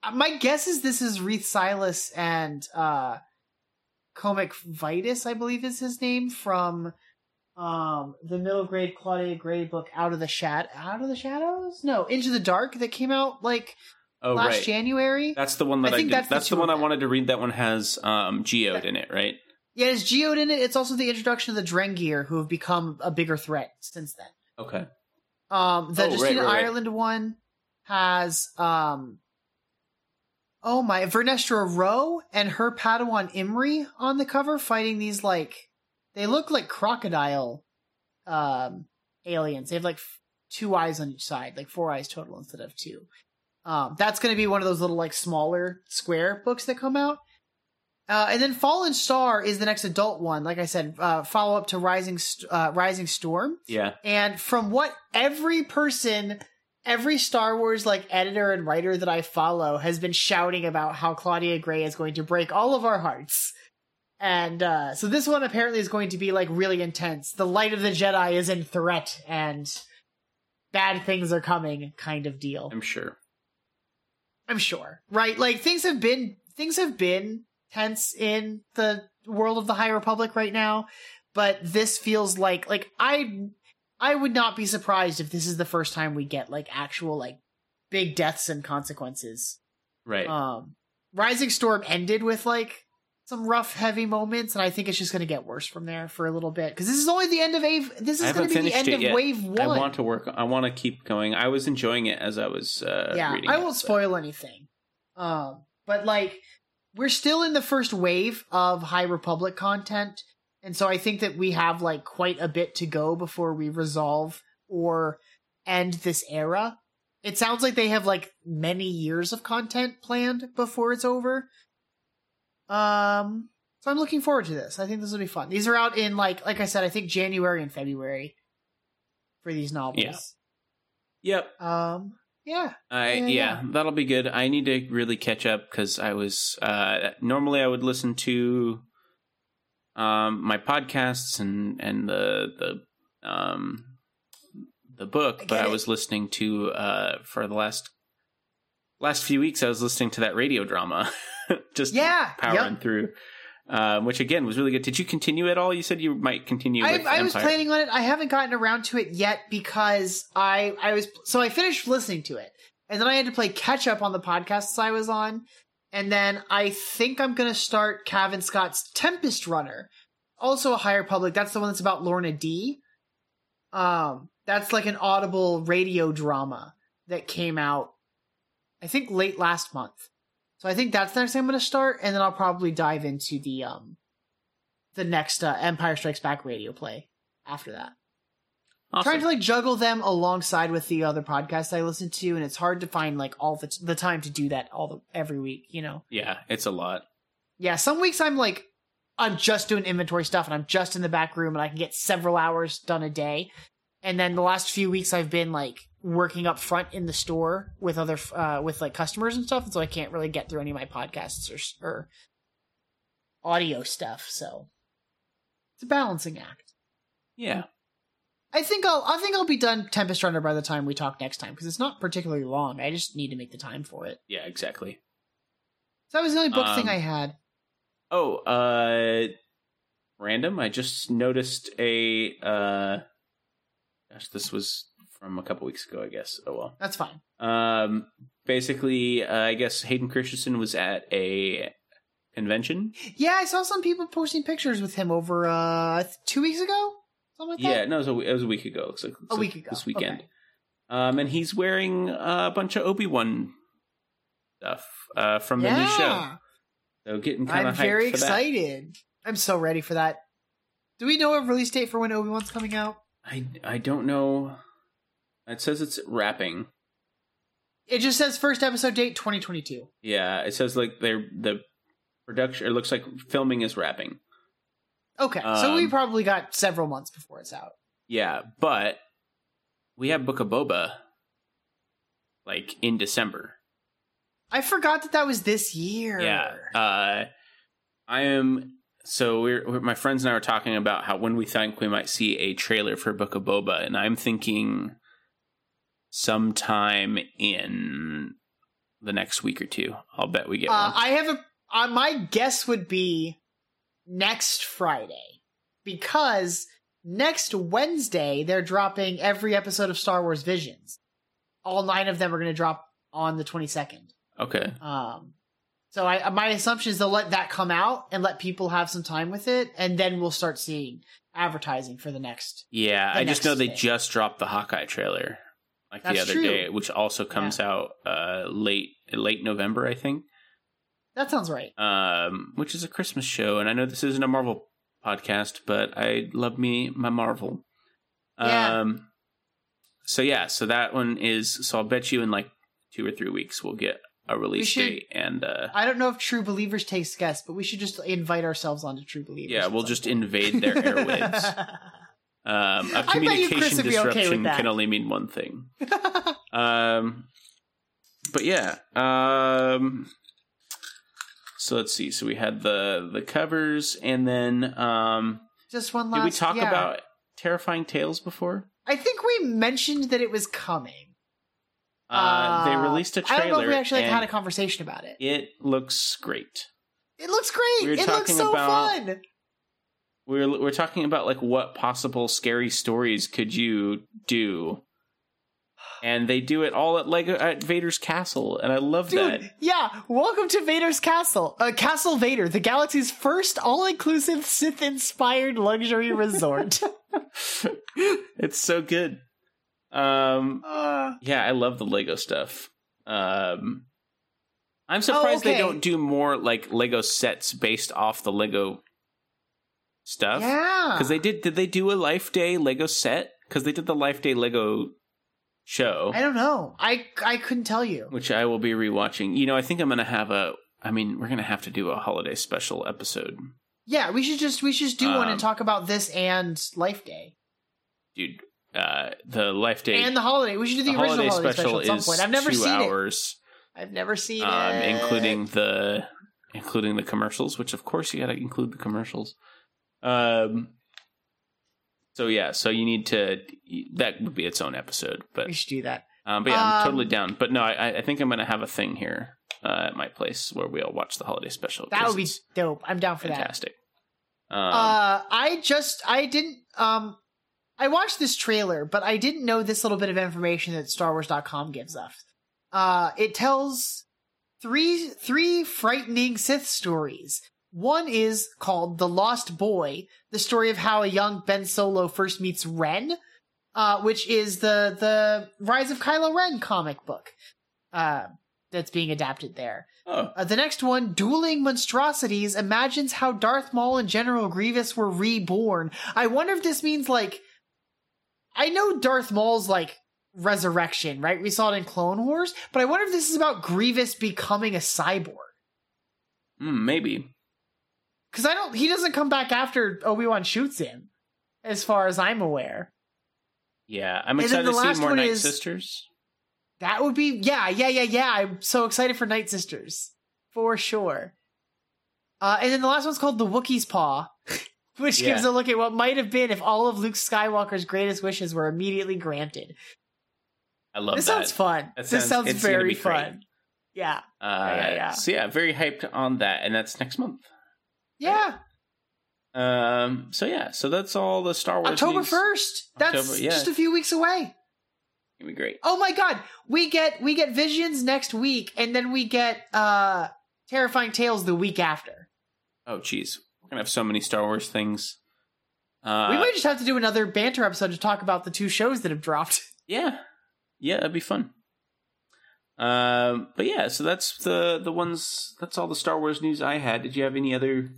uh, My guess is this is Reath Silas and uh, Cohmac Vitus, I believe is his name from um the middle grade Claudia Gray book Out of the Shad Out of the Shadows? No, Into the Dark that came out like Oh, last right. January. That's the one that I I, think did. that's That's, the the, one I wanted to read. That one has um, Geode in it, right? Yeah, it's Geode in it. It's also the introduction of the Drengir, who have become a bigger threat since then. Okay. Um, the Oh, right, Justina right, right. Ireland one has um, oh my, Vernestra Rowe and her Padawan Imri on the cover fighting these like they look like crocodile um aliens. They have like f- two eyes on each side, like four eyes total instead of two. Um, that's going to be one of those little like smaller square books that come out. Uh, and then Fallen Star is the next adult one. Like I said, uh, follow up to Rising St- uh, Rising Storm. Yeah. And from what every person, every Star Wars like editor and writer that I follow has been shouting about how Claudia Gray is going to break all of our hearts. And uh, so this one apparently is going to be like really intense. The light of the Jedi is in threat and bad things are coming kind of deal. I'm sure. I'm sure. Right? Like things have been things have been tense in the world of the High Republic right now, but this feels like like I I would not be surprised if this is the first time we get like actual like big deaths and consequences. Right. Um Rising Storm ended with like some rough heavy moments and I think it's just going to get worse from there for a little bit cuz this is only the end of Wave this is going to be the end of yet. Wave 1. I want to work. I want to keep going. I was enjoying it as I was uh, yeah. I won't so- spoil anything. Um, but like, we're still in the first wave of High Republic content, and so I think that we have like quite a bit to go before we resolve or end this era. It sounds like they have like many years of content planned before it's over. Um, so I'm looking forward to this. I think this will be fun. These are out in like, like I said, I think January and February for these novels. Yep. Um, yeah. I Yeah, yeah, that'll be good. I need to really catch up because I was uh, normally I would listen to um, my podcasts and and the the um, the book, I but I it. was listening to uh, for the last last few weeks. I was listening to that radio drama, just Yeah. powering Yep. through. Um, which again was really good. Did you continue at all? You said you might continue. I, I was planning on it. I haven't gotten around to it yet because I I was so I finished listening to it, and then I had to play catch up on the podcasts I was on, and then I think I'm gonna start Cavan Scott's Tempest Runner, also a High Republic. That's the one that's about Lourna Dee. Um, that's like an audible radio drama that came out, I think late last month. So I think that's the next thing I'm gonna start, and then I'll probably dive into the um the next uh, Empire Strikes Back radio play after that. Awesome. Trying to like juggle them alongside with the other podcasts I listen to, and it's hard to find like all the the time to do that all the every week. You know, yeah, it's a lot. yeah. Some weeks I'm like I'm just doing inventory stuff, and I'm just in the back room, and I can get several hours done a day. And then the last few weeks I've been like working up front in the store with other uh with like customers and stuff, and so I can't really get through any of my podcasts or or audio stuff. So it's a balancing act. Yeah. I think I'll I think I'll be done Tempest Runner by the time we talk next time because it's not particularly long. I just need to make the time for it. Yeah, exactly. So that was the only book thing Um, I had. Oh, uh random. I just noticed a uh gosh, this was from a couple weeks ago, I guess. Oh well. That's fine. Um basically, uh, I guess Hayden Christensen was at a convention. Yeah, I saw some people posting pictures with him over uh two weeks ago, something like Yeah, no, it was a, it was a week ago. Looks like, a week ago. this weekend. Okay. Um and he's wearing a bunch of Obi-Wan stuff uh from the new show. So getting kind I'm of very for that. excited. I'm so ready for that. Do we know a release date for when Obi Wan's coming out? I I don't know. It says it's wrapping. It just says first episode date 2022. Yeah, it says like they're the production. It looks like filming is wrapping. Okay, so we Um, probably got several months before it's out. Yeah, but we have Book of Boba like in December. I forgot that that was this year. Yeah. Uh, I am. So we're, we're my friends and I were talking about how when we think we might see a trailer for Book of Boba, and I'm thinking sometime in the next week or two. I'll bet we get Uh, one. I have a. Uh, my guess would be next Friday because next Wednesday they're dropping every episode of Star Wars Visions. All nine of them are going to drop on the twenty second. Okay. Um, so I my assumption is they'll let that come out and let people have some time with it, and then we'll start seeing advertising for the next. Yeah, the I just next know they day. just dropped the Hawkeye trailer like the other true. day, which also comes out uh, late late November, I think. That sounds right. Um, which is a Christmas show, and I know this isn't a Marvel podcast, but I love me my Marvel. Yeah. Um, so yeah, so that one is. So I'll bet you in like two or three weeks we'll get a release should- date, and uh, I don't know if True Believers takes guests, but we should just invite ourselves onto True Believers. yeah, we'll just invade their airwaves. Um, a I bet you Chris communication would be okay with disruption that. can only mean one thing. Um, but yeah. Um, so let's see. So we had the the covers, and then um, just one last. did we talk yeah. about terrifying tales before? I think we mentioned that it was coming. Uh, they released a trailer. I don't know if we actually like, had a conversation about it. it looks great. It looks great. We were it looks so about- fun. We're we're talking about like what possible scary stories could you do, and they do it all at Lego at Vader's castle, and I love that. Yeah. Welcome to Vader's Castle. Uh, castle Vader, the galaxy's first all-inclusive Sith-inspired luxury resort. it's so good. Um, uh, yeah, I love the Lego stuff. Um, I'm surprised they okay. don't do more like Lego sets based off the Lego stuff. yeah. because they did. Did they do a Life Day Lego set? Because they did the Life Day Lego show, I don't know. I I couldn't tell you. which I will be rewatching. You know, I think I'm gonna have a. I mean, we're gonna have to do a holiday special episode, Yeah, we should just we should just do one Um, and talk about this and Life Day dude. Uh, the Life Day and the holiday. We should do the, the original holiday holiday special, special at some is point. I've never two seen hours. it. I've never seen um, it, including the including the commercials, which of course you got to include the commercials. Um. So yeah, so you need to that would be its own episode, but We should do that. um, but yeah, I'm Um, totally down. But no, I, I think I'm gonna have a thing here uh, at my place where we all watch the holiday special. That would be dope. I'm down for that. fantastic. Um, Uh, I just I didn't um I watched this trailer, but I didn't know this little bit of information that StarWars.com gives us. Uh, it tells three three frightening Sith stories. One is called The Lost Boy, the story of how a young Ben Solo first meets Ren, uh, which is the the Rise of Kylo Ren comic book uh, that's being adapted there. oh, Uh, the next one, Dueling Monstrosities, imagines how Darth Maul and General Grievous were reborn. I wonder if this means like. I know Darth Maul's like resurrection, right? We saw it in Clone Wars, but I wonder if this is about Grievous becoming a cyborg. mm, maybe. Because I don't. He doesn't come back after Obi Wan shoots him, as far as I'm aware. Yeah, I'm And excited the to see more one Night is- Sisters. That would be yeah, yeah, yeah, yeah. I'm so excited for Night Sisters for sure. Uh, and then the last one's called the Wookiee's Paw, which Yeah. gives a look at what might have been if all of Luke Skywalker's greatest wishes were immediately granted. I love this that. sounds fun. That this sounds- sounds it's gonna very be great. fun. Yeah, Uh, yeah, yeah. So yeah, very hyped on that, and that's next month. Yeah. Um. So yeah. So that's all the Star Wars. October first. That's October, yeah. just a few weeks away. It'll be great. Oh my god, we get we get Visions next week, and then we get uh Terrifying Tales the week after. Oh, geez, we're gonna have so many Star Wars things. Uh, we might just have to do another banter episode to talk about the two shows that have dropped. yeah, yeah, that'd be fun. Um, but yeah, so that's the the ones. That's all the Star Wars news I had. Did you have any other?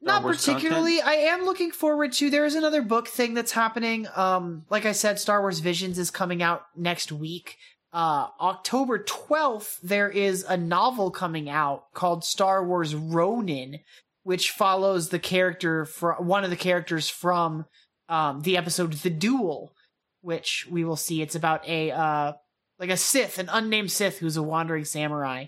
Not particularly. I am looking forward to. There is another book thing that's happening. Um, like I said, Star Wars Visions is coming out next week. Uh, October twelfth, there is a novel coming out called Star Wars Ronin, which follows the character for one of the characters from um the episode The Duel, which we will see. It's about a uh like a Sith, an unnamed Sith who's a wandering samurai.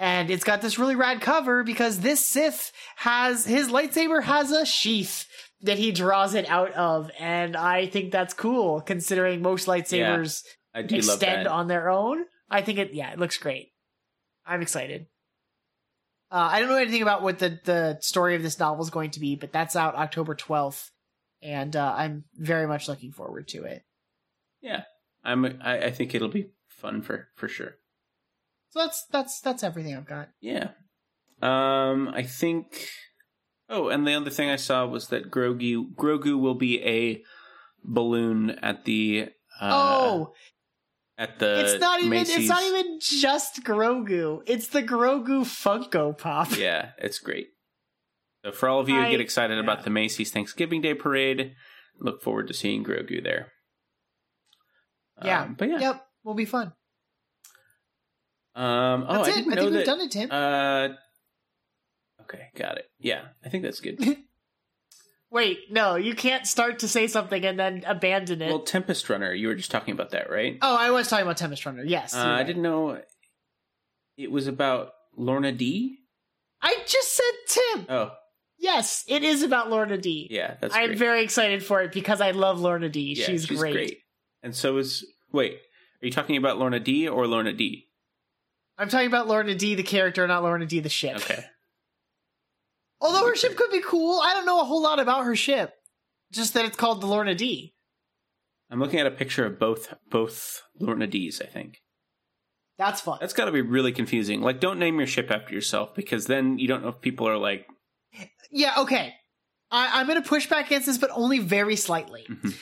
And it's got this really rad cover because this Sith has his lightsaber has a sheath that he draws it out of, and I think that's cool considering most lightsabers do extend on their own. I think it yeah, it looks great. I'm excited. Uh, I don't know anything about what the the story of this novel is going to be, but that's out October 12th, and uh, I'm very much looking forward to it. yeah, I'm. I, I think it'll be fun for for sure. So that's that's that's everything I've got. Yeah. Um, I think. Oh, and the other thing I saw was that Grogu Grogu will be a balloon at the. Uh, oh, at the it's not even Macy's. it's not even just Grogu. It's the Grogu Funko Pop. Yeah, it's great. So for all of you who get excited yeah. about the Macy's Thanksgiving Day parade, look forward to seeing Grogu there. Yeah. Um, but yeah. Yep, will be fun. Um, oh, That's I it. didn't I know think we've that. done it, Tim. Uh, okay, got it. Yeah, I think that's good. Wait, no, you can't start to say something and then abandon it. well, Tempest Runner, you were just talking about that, right? oh, I was talking about Tempest Runner. Yes, uh, you're I didn't know it was about Lourna Dee. I just said Tim. Oh, Yes, it is about Lourna Dee. yeah, that's I'm great. very excited for it because I love Lourna Dee. Yeah, she's, great. And so is wait, are you talking about Lourna Dee or Lourna Dee? I'm talking about Lourna Dee, the character, not Lourna Dee, the ship. Okay. Although her ship could be cool, I don't know a whole lot about her ship. Just that it's called the Lourna Dee. I'm looking at a picture of both both Lourna Dee's, I think. That's fun. That's got to be really confusing. Like, don't name your ship after yourself because then you don't know if people are like, Yeah, okay. I, I'm going to push back against this, but only very slightly. Mhm.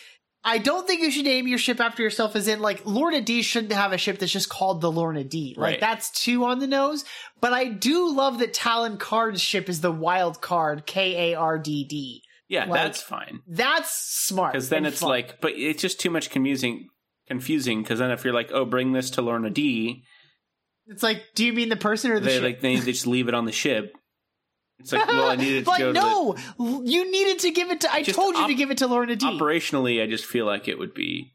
I don't think you should name your ship after yourself, as in, like, Lourna Dee shouldn't have a ship that's just called the Lourna Dee. Like, Right. that's too on the nose. But I do love that Talon Karrde's ship is the Wild Karrde, K A R D D. yeah, Like- that's fine. That's smart. Because then it's fun. like, but it's just too much confusing. Confusing because then if you're like, oh, bring this to Lourna Dee, it's like, do you mean the person or the they ship? like they just leave it on the ship. It's like, well, I needed to like, go to no, L- you needed to give it to. I told you op- to give it to Lourna Dee. operationally. I just feel like it would be,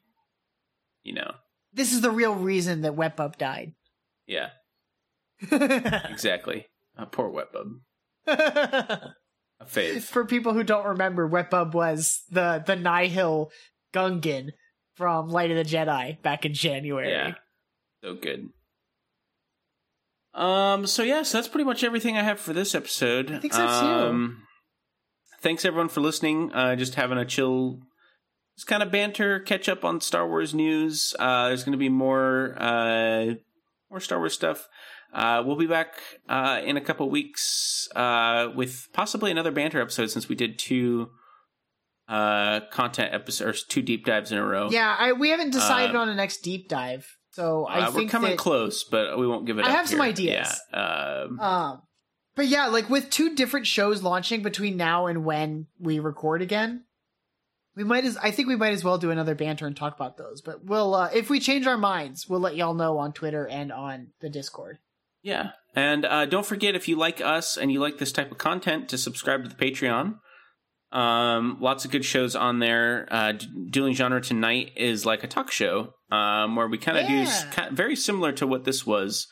you know, this is the real reason that Wetbub died. yeah, exactly. Uh, poor Wetbub, a fave. For people who don't remember, Wetbub was the the Nihil Gungan from Light of the Jedi back in January. Yeah. So good. Um. So yeah. So that's pretty much everything I have for this episode. I think so, too. Um, thanks everyone for listening. Uh, just having a chill, just kind of banter, catch up on Star Wars news. Uh, there's going to be more, uh, more Star Wars stuff. Uh, we'll be back uh, in a couple weeks uh, with possibly another banter episode since we did two uh, content episodes, two deep dives in a row. Yeah, I, we haven't decided Uh, on a next deep dive, so I Uh, we're coming that, close, but we won't give it. I have some ideas. Yeah. Um, Um, but yeah, like with two different shows launching between now and when we record again, we might as I think we might as well do another banter and talk about those. But we'll uh, if we change our minds, we'll let y'all know on Twitter and on the Discord. yeah. And uh, don't forget if you like us and you like this type of content to subscribe to the Patreon. Um, lots of good shows on there. Uh, D- Dueling Genre Tonight is like a talk show um, where we kind of do Yeah. ki- very similar to what this was.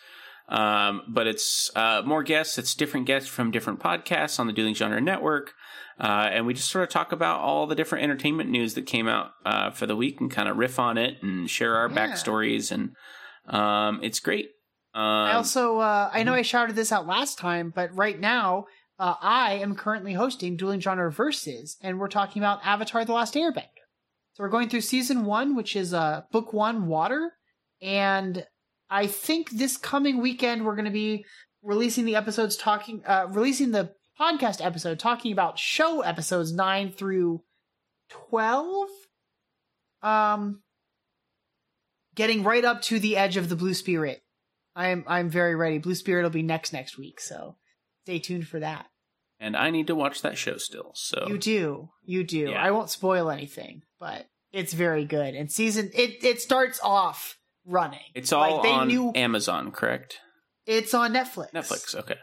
Um, but it's uh, more guests. It's different guests from different podcasts on the Dueling Genre Network. Uh, and we just sort of talk about all the different entertainment news that came out uh, for the week and kind of riff on it and share our Yeah. backstories. And um, it's great. Um, I also uh, I know I shouted this out last time, but right now uh, I am currently hosting Dueling Genre Versus, and we're talking about Avatar: The Last Airbender. We're going through season one, which is uh, book one, Water, and I think this coming weekend we're going to be releasing the episodes talking, uh, releasing the podcast episode talking about show episodes nine through twelve. Um, getting right up to the edge of the Blue Spirit. I'm I'm very ready. Blue Spirit will be next next week, so stay tuned for that. And I need to watch that show still. So You do, you do. Yeah. I won't spoil anything, but it's very good. And season it it starts off running. it's all Like, they on knew Amazon, correct? it's on Netflix. Netflix. Okay.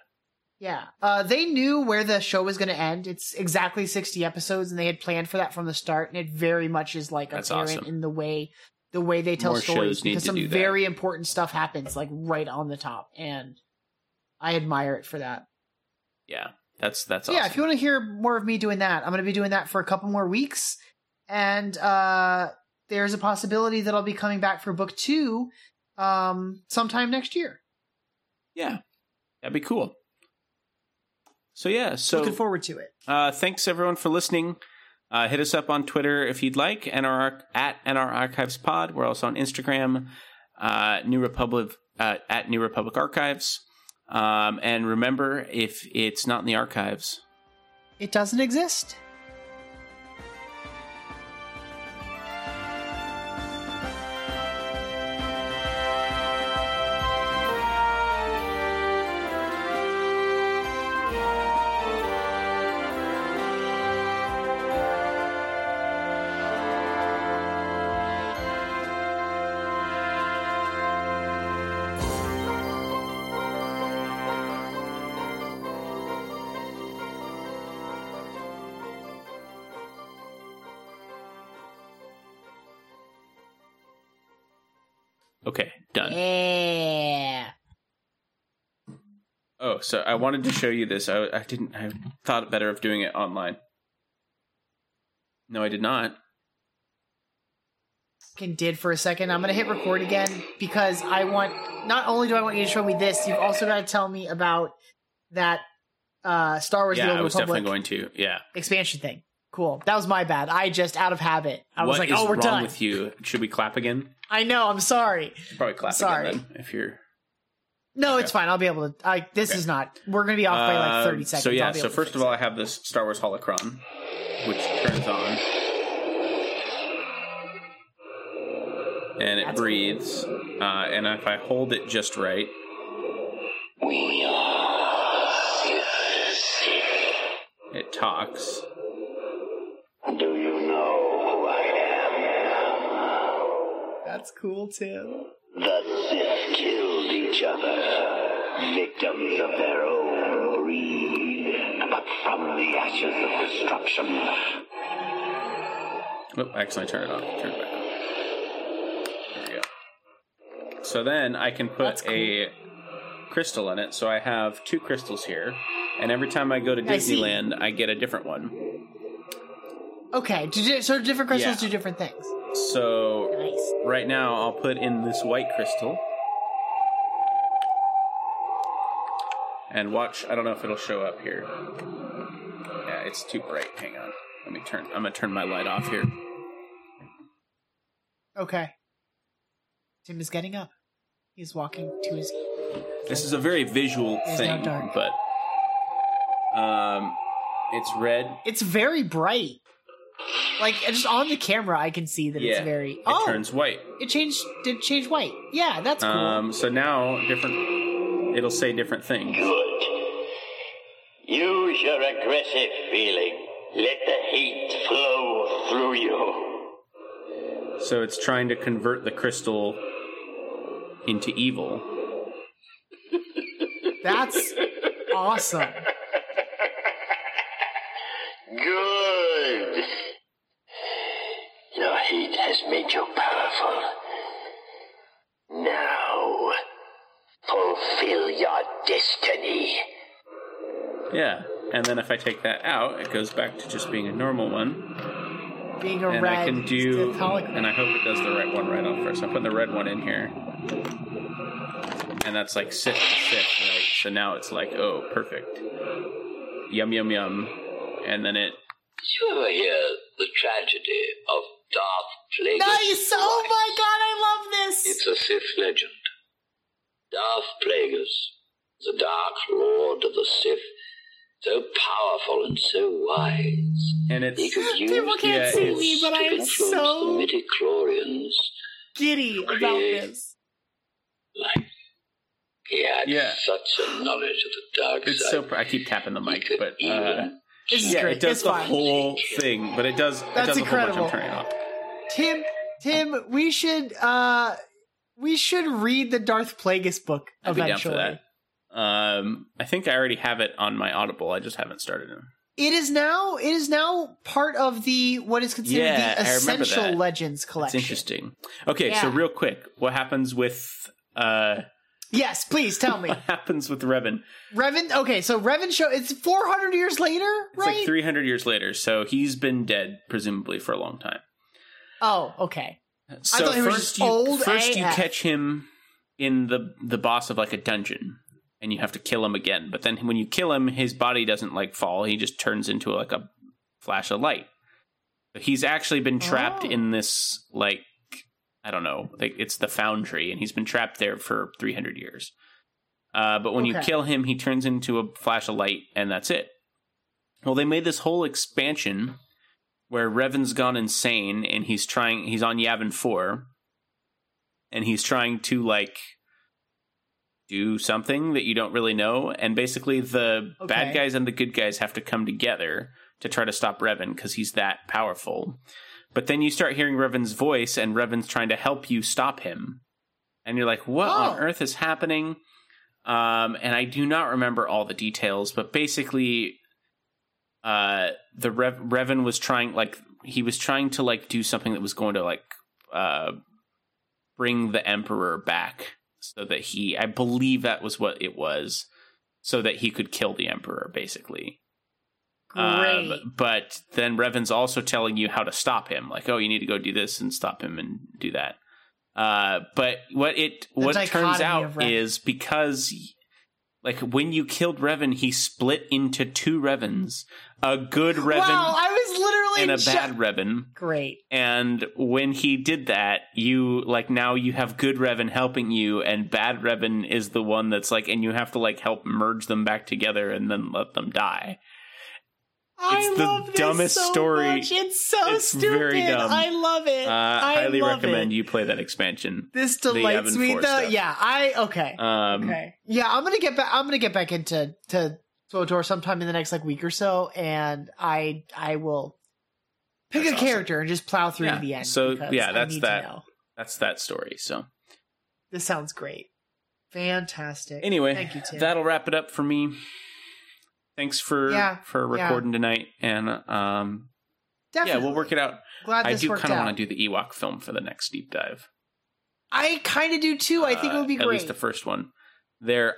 Yeah. Uh, they knew where the show was going to end. It's exactly 60 episodes and they had planned for that from the start. And it very much is like That's apparent awesome. in the way, the way they tell More stories because some very important stuff happens like right on the top. And I admire it for that. Yeah, that's that's awesome. yeah, if you want to hear more of me doing that, I'm going to be doing that for a couple more weeks, and uh, there's a possibility that I'll be coming back for book two um, sometime next year. yeah, that'd be cool. So yeah, so Looking forward to it. Uh, thanks everyone for listening. Uh, hit us up on Twitter if you'd like, NR at NR Archives Pod. We're also on Instagram, uh, New Republic uh, at New Republic Archives. Um, and remember, if it's not in the archives, It doesn't exist. Oh, so I wanted to show you this. I, I didn't. I thought better of doing it online. No, I did not. Fucking did for a second. I'm gonna hit record again because I want. Not only do I want you to show me this, you've also got to tell me about that uh Star Wars: The Yeah, Old I was Republic definitely going to. Yeah. expansion thing. Cool. That was my bad. I just out of habit. I was What like, is "Oh, we're wrong done." with you? Should we clap again? I know. I'm sorry. Probably clap Sorry. again then, if you're. No, Okay. it's fine. I'll be able to. I this Okay. is not. We're gonna be off by like 30 Um, seconds. So yeah, so first of all, it. I have this Star Wars holocron, which turns on, and it That's breathes. Uh, and if I hold it just right, We are Sith. it talks. Do you know who I am? that's cool too. Am? The Sith killed each other, victims of their own greed. But from the ashes of destruction, Oh, I accidentally turned it off. Turn it back on. There we go. So then I can put cool. a crystal in it. So I have two crystals here, and every time I go to I. Disneyland, I get a different one. Okay, so different crystals Yeah. do different things. So Nice. right now I'll put in this white crystal. And watch, I don't know if it'll show up here. Yeah, it's too bright. Hang on. Let me turn I'm gonna turn my light off here. Okay. Tim is getting up. He's walking to his. This is a very visual thing, but um it's red. It's very bright. Like just on the camera, I can see that yeah. it's very. it oh, turns white. it changed. Did change white? Yeah, that's cool. Um so now different it'll say different things. good. Use your aggressive feeling. Let the heat flow through you. So it's trying to convert the crystal into evil. That's awesome. Good. Your heat has made you powerful. Now, fulfill your destiny. Yeah. And then if I take that out, it goes back to just being a normal one. Being a and red I can do, and I hope it does the right one right off first. I'm putting the red one in here, and that's like Sith to Sith, right? So now it's like, oh, perfect, yum yum yum, and then it, Did you ever hear the tragedy of Darth Plagueis? Nice! Oh my god, I love this! It's a Sith legend. Darth Plagueis, the Dark Lord of the Sith, so powerful and so wise. and it's He could use People can't yeah, see me, but I am influence so the midichlorians giddy about this. like he had Yeah. such a knowledge of the dark it's side. so. pr- I keep tapping the mic, but uh, even yeah, it does it's the fine. whole thing, but it does. it That's does a whole bunch. incredible. I'm turning it off. Tim, Tim, we should uh we should read the Darth Plagueis book I'd be down for eventually. that. Um, I think I already have it on my Audible. I just haven't started it. It is now it is now part of the what is considered Yeah, the Essential that. Legends It's collection. interesting. Okay, so real quick, what happens with uh Yes, please tell me. what happens with Revan? Revan. Okay, so Revan show. It's 400 years later, It's right? like 300 years later, so he's been dead presumably for a long time. Oh, okay. So he was first you first you catch him in the the boss of like a dungeon and you have to kill him again. But then when you kill him, his body doesn't like fall. He just turns into like a flash of light. He's actually been trapped Oh. in this like I don't know, like it's the foundry and he's been trapped there for 300 years. Uh, but when you kill him, he turns into a flash of light and that's it. Well, they made this whole expansion where Revan's gone insane and he's trying he's on Yavin 4 and he's trying to like do something that you don't really know and basically the bad guys and the good guys have to come together to try to stop Revan cuz he's that powerful. But then you start hearing Revan's voice and Revan's trying to help you stop him. And you're like, "What on Oh. earth is happening?" Um, and I do not remember all the details, but basically uh the Rev- Revan was trying like he was trying to like do something that was going to like uh bring the emperor back so that he I believe that was what it was so that he could kill the emperor basically. Great. Um, but then Revan's also telling you how to stop him like oh you need to go do this and stop him and do that. Uh but what it what turns out is because like when you killed Revan he split into two Revans. A good Revan wow, I was literally and a ju- bad Revan. Great. And when he did that, you like now you have good Revan helping you, and bad Revan is the one that's like, and you have to like help merge them back together and then let them die. I It's the love this dumbest so story. much. It's so It's stupid. very dumb. I love it. Uh, I highly love recommend it. you play that expansion. This delights me though. stuff. Yeah, I okay. Um, okay. Yeah, I'm gonna get back. I'm gonna get back into to SWTOR sometime in the next like week or so, and I I will pick a awesome. character and just plow through Yeah, to the end. so, yeah, that's that. That's that story. So This sounds great. Fantastic. anyway, Thank you, Tim. that'll wrap it up for me. Thanks for Yeah, for yeah. recording tonight, and um, Definitely. yeah, we'll work it out. Glad I do kind of want to do the Ewok film for the next deep dive. I kind of do too. I think it Uh, would be At great. At least the first one. They're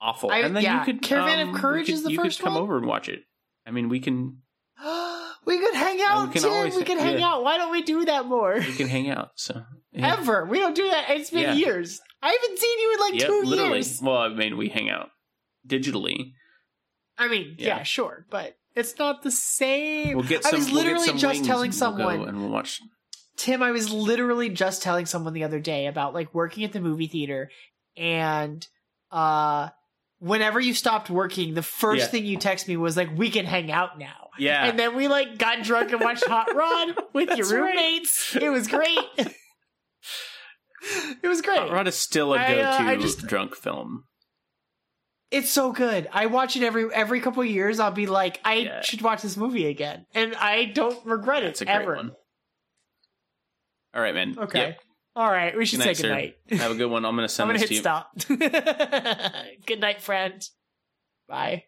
awful. I- and then yeah, you could Caravan of um, Courage you is could- the you first could come one? over and watch it. I mean, we can we could hang out, we can we could hang yeah. out. Why don't we do that more? we can hang out. So yeah. Ever. We don't do that. It's been Yeah. years. I haven't seen you in like Yep, two literally. years. Well, I mean, we hang out digitally. I mean, yeah. Yeah. sure, but it's not the same. We'll get I some. was we'll get literally some just telling and we'll someone, and we'll watch. Tim. I was literally just telling someone the other day about like working at the movie theater, and uh, whenever you stopped working, the first Yeah. thing you text me was like, "We can hang out now." Yeah, And then we like got drunk and watched Hot Rod with your That's right. roommates. It was great. it was great. Hot Rod is still a go-to uh, I just- drunk film. It's so good. I watch it every every couple of years. I'll be like, I Yeah. should watch this movie again, and I don't regret It's it a great ever. one. All right, man. Okay. Yep. All right. We should Good night, say sir. goodnight. Have a good one. I'm gonna send you. I'm gonna hit stop. good night, friend. Bye.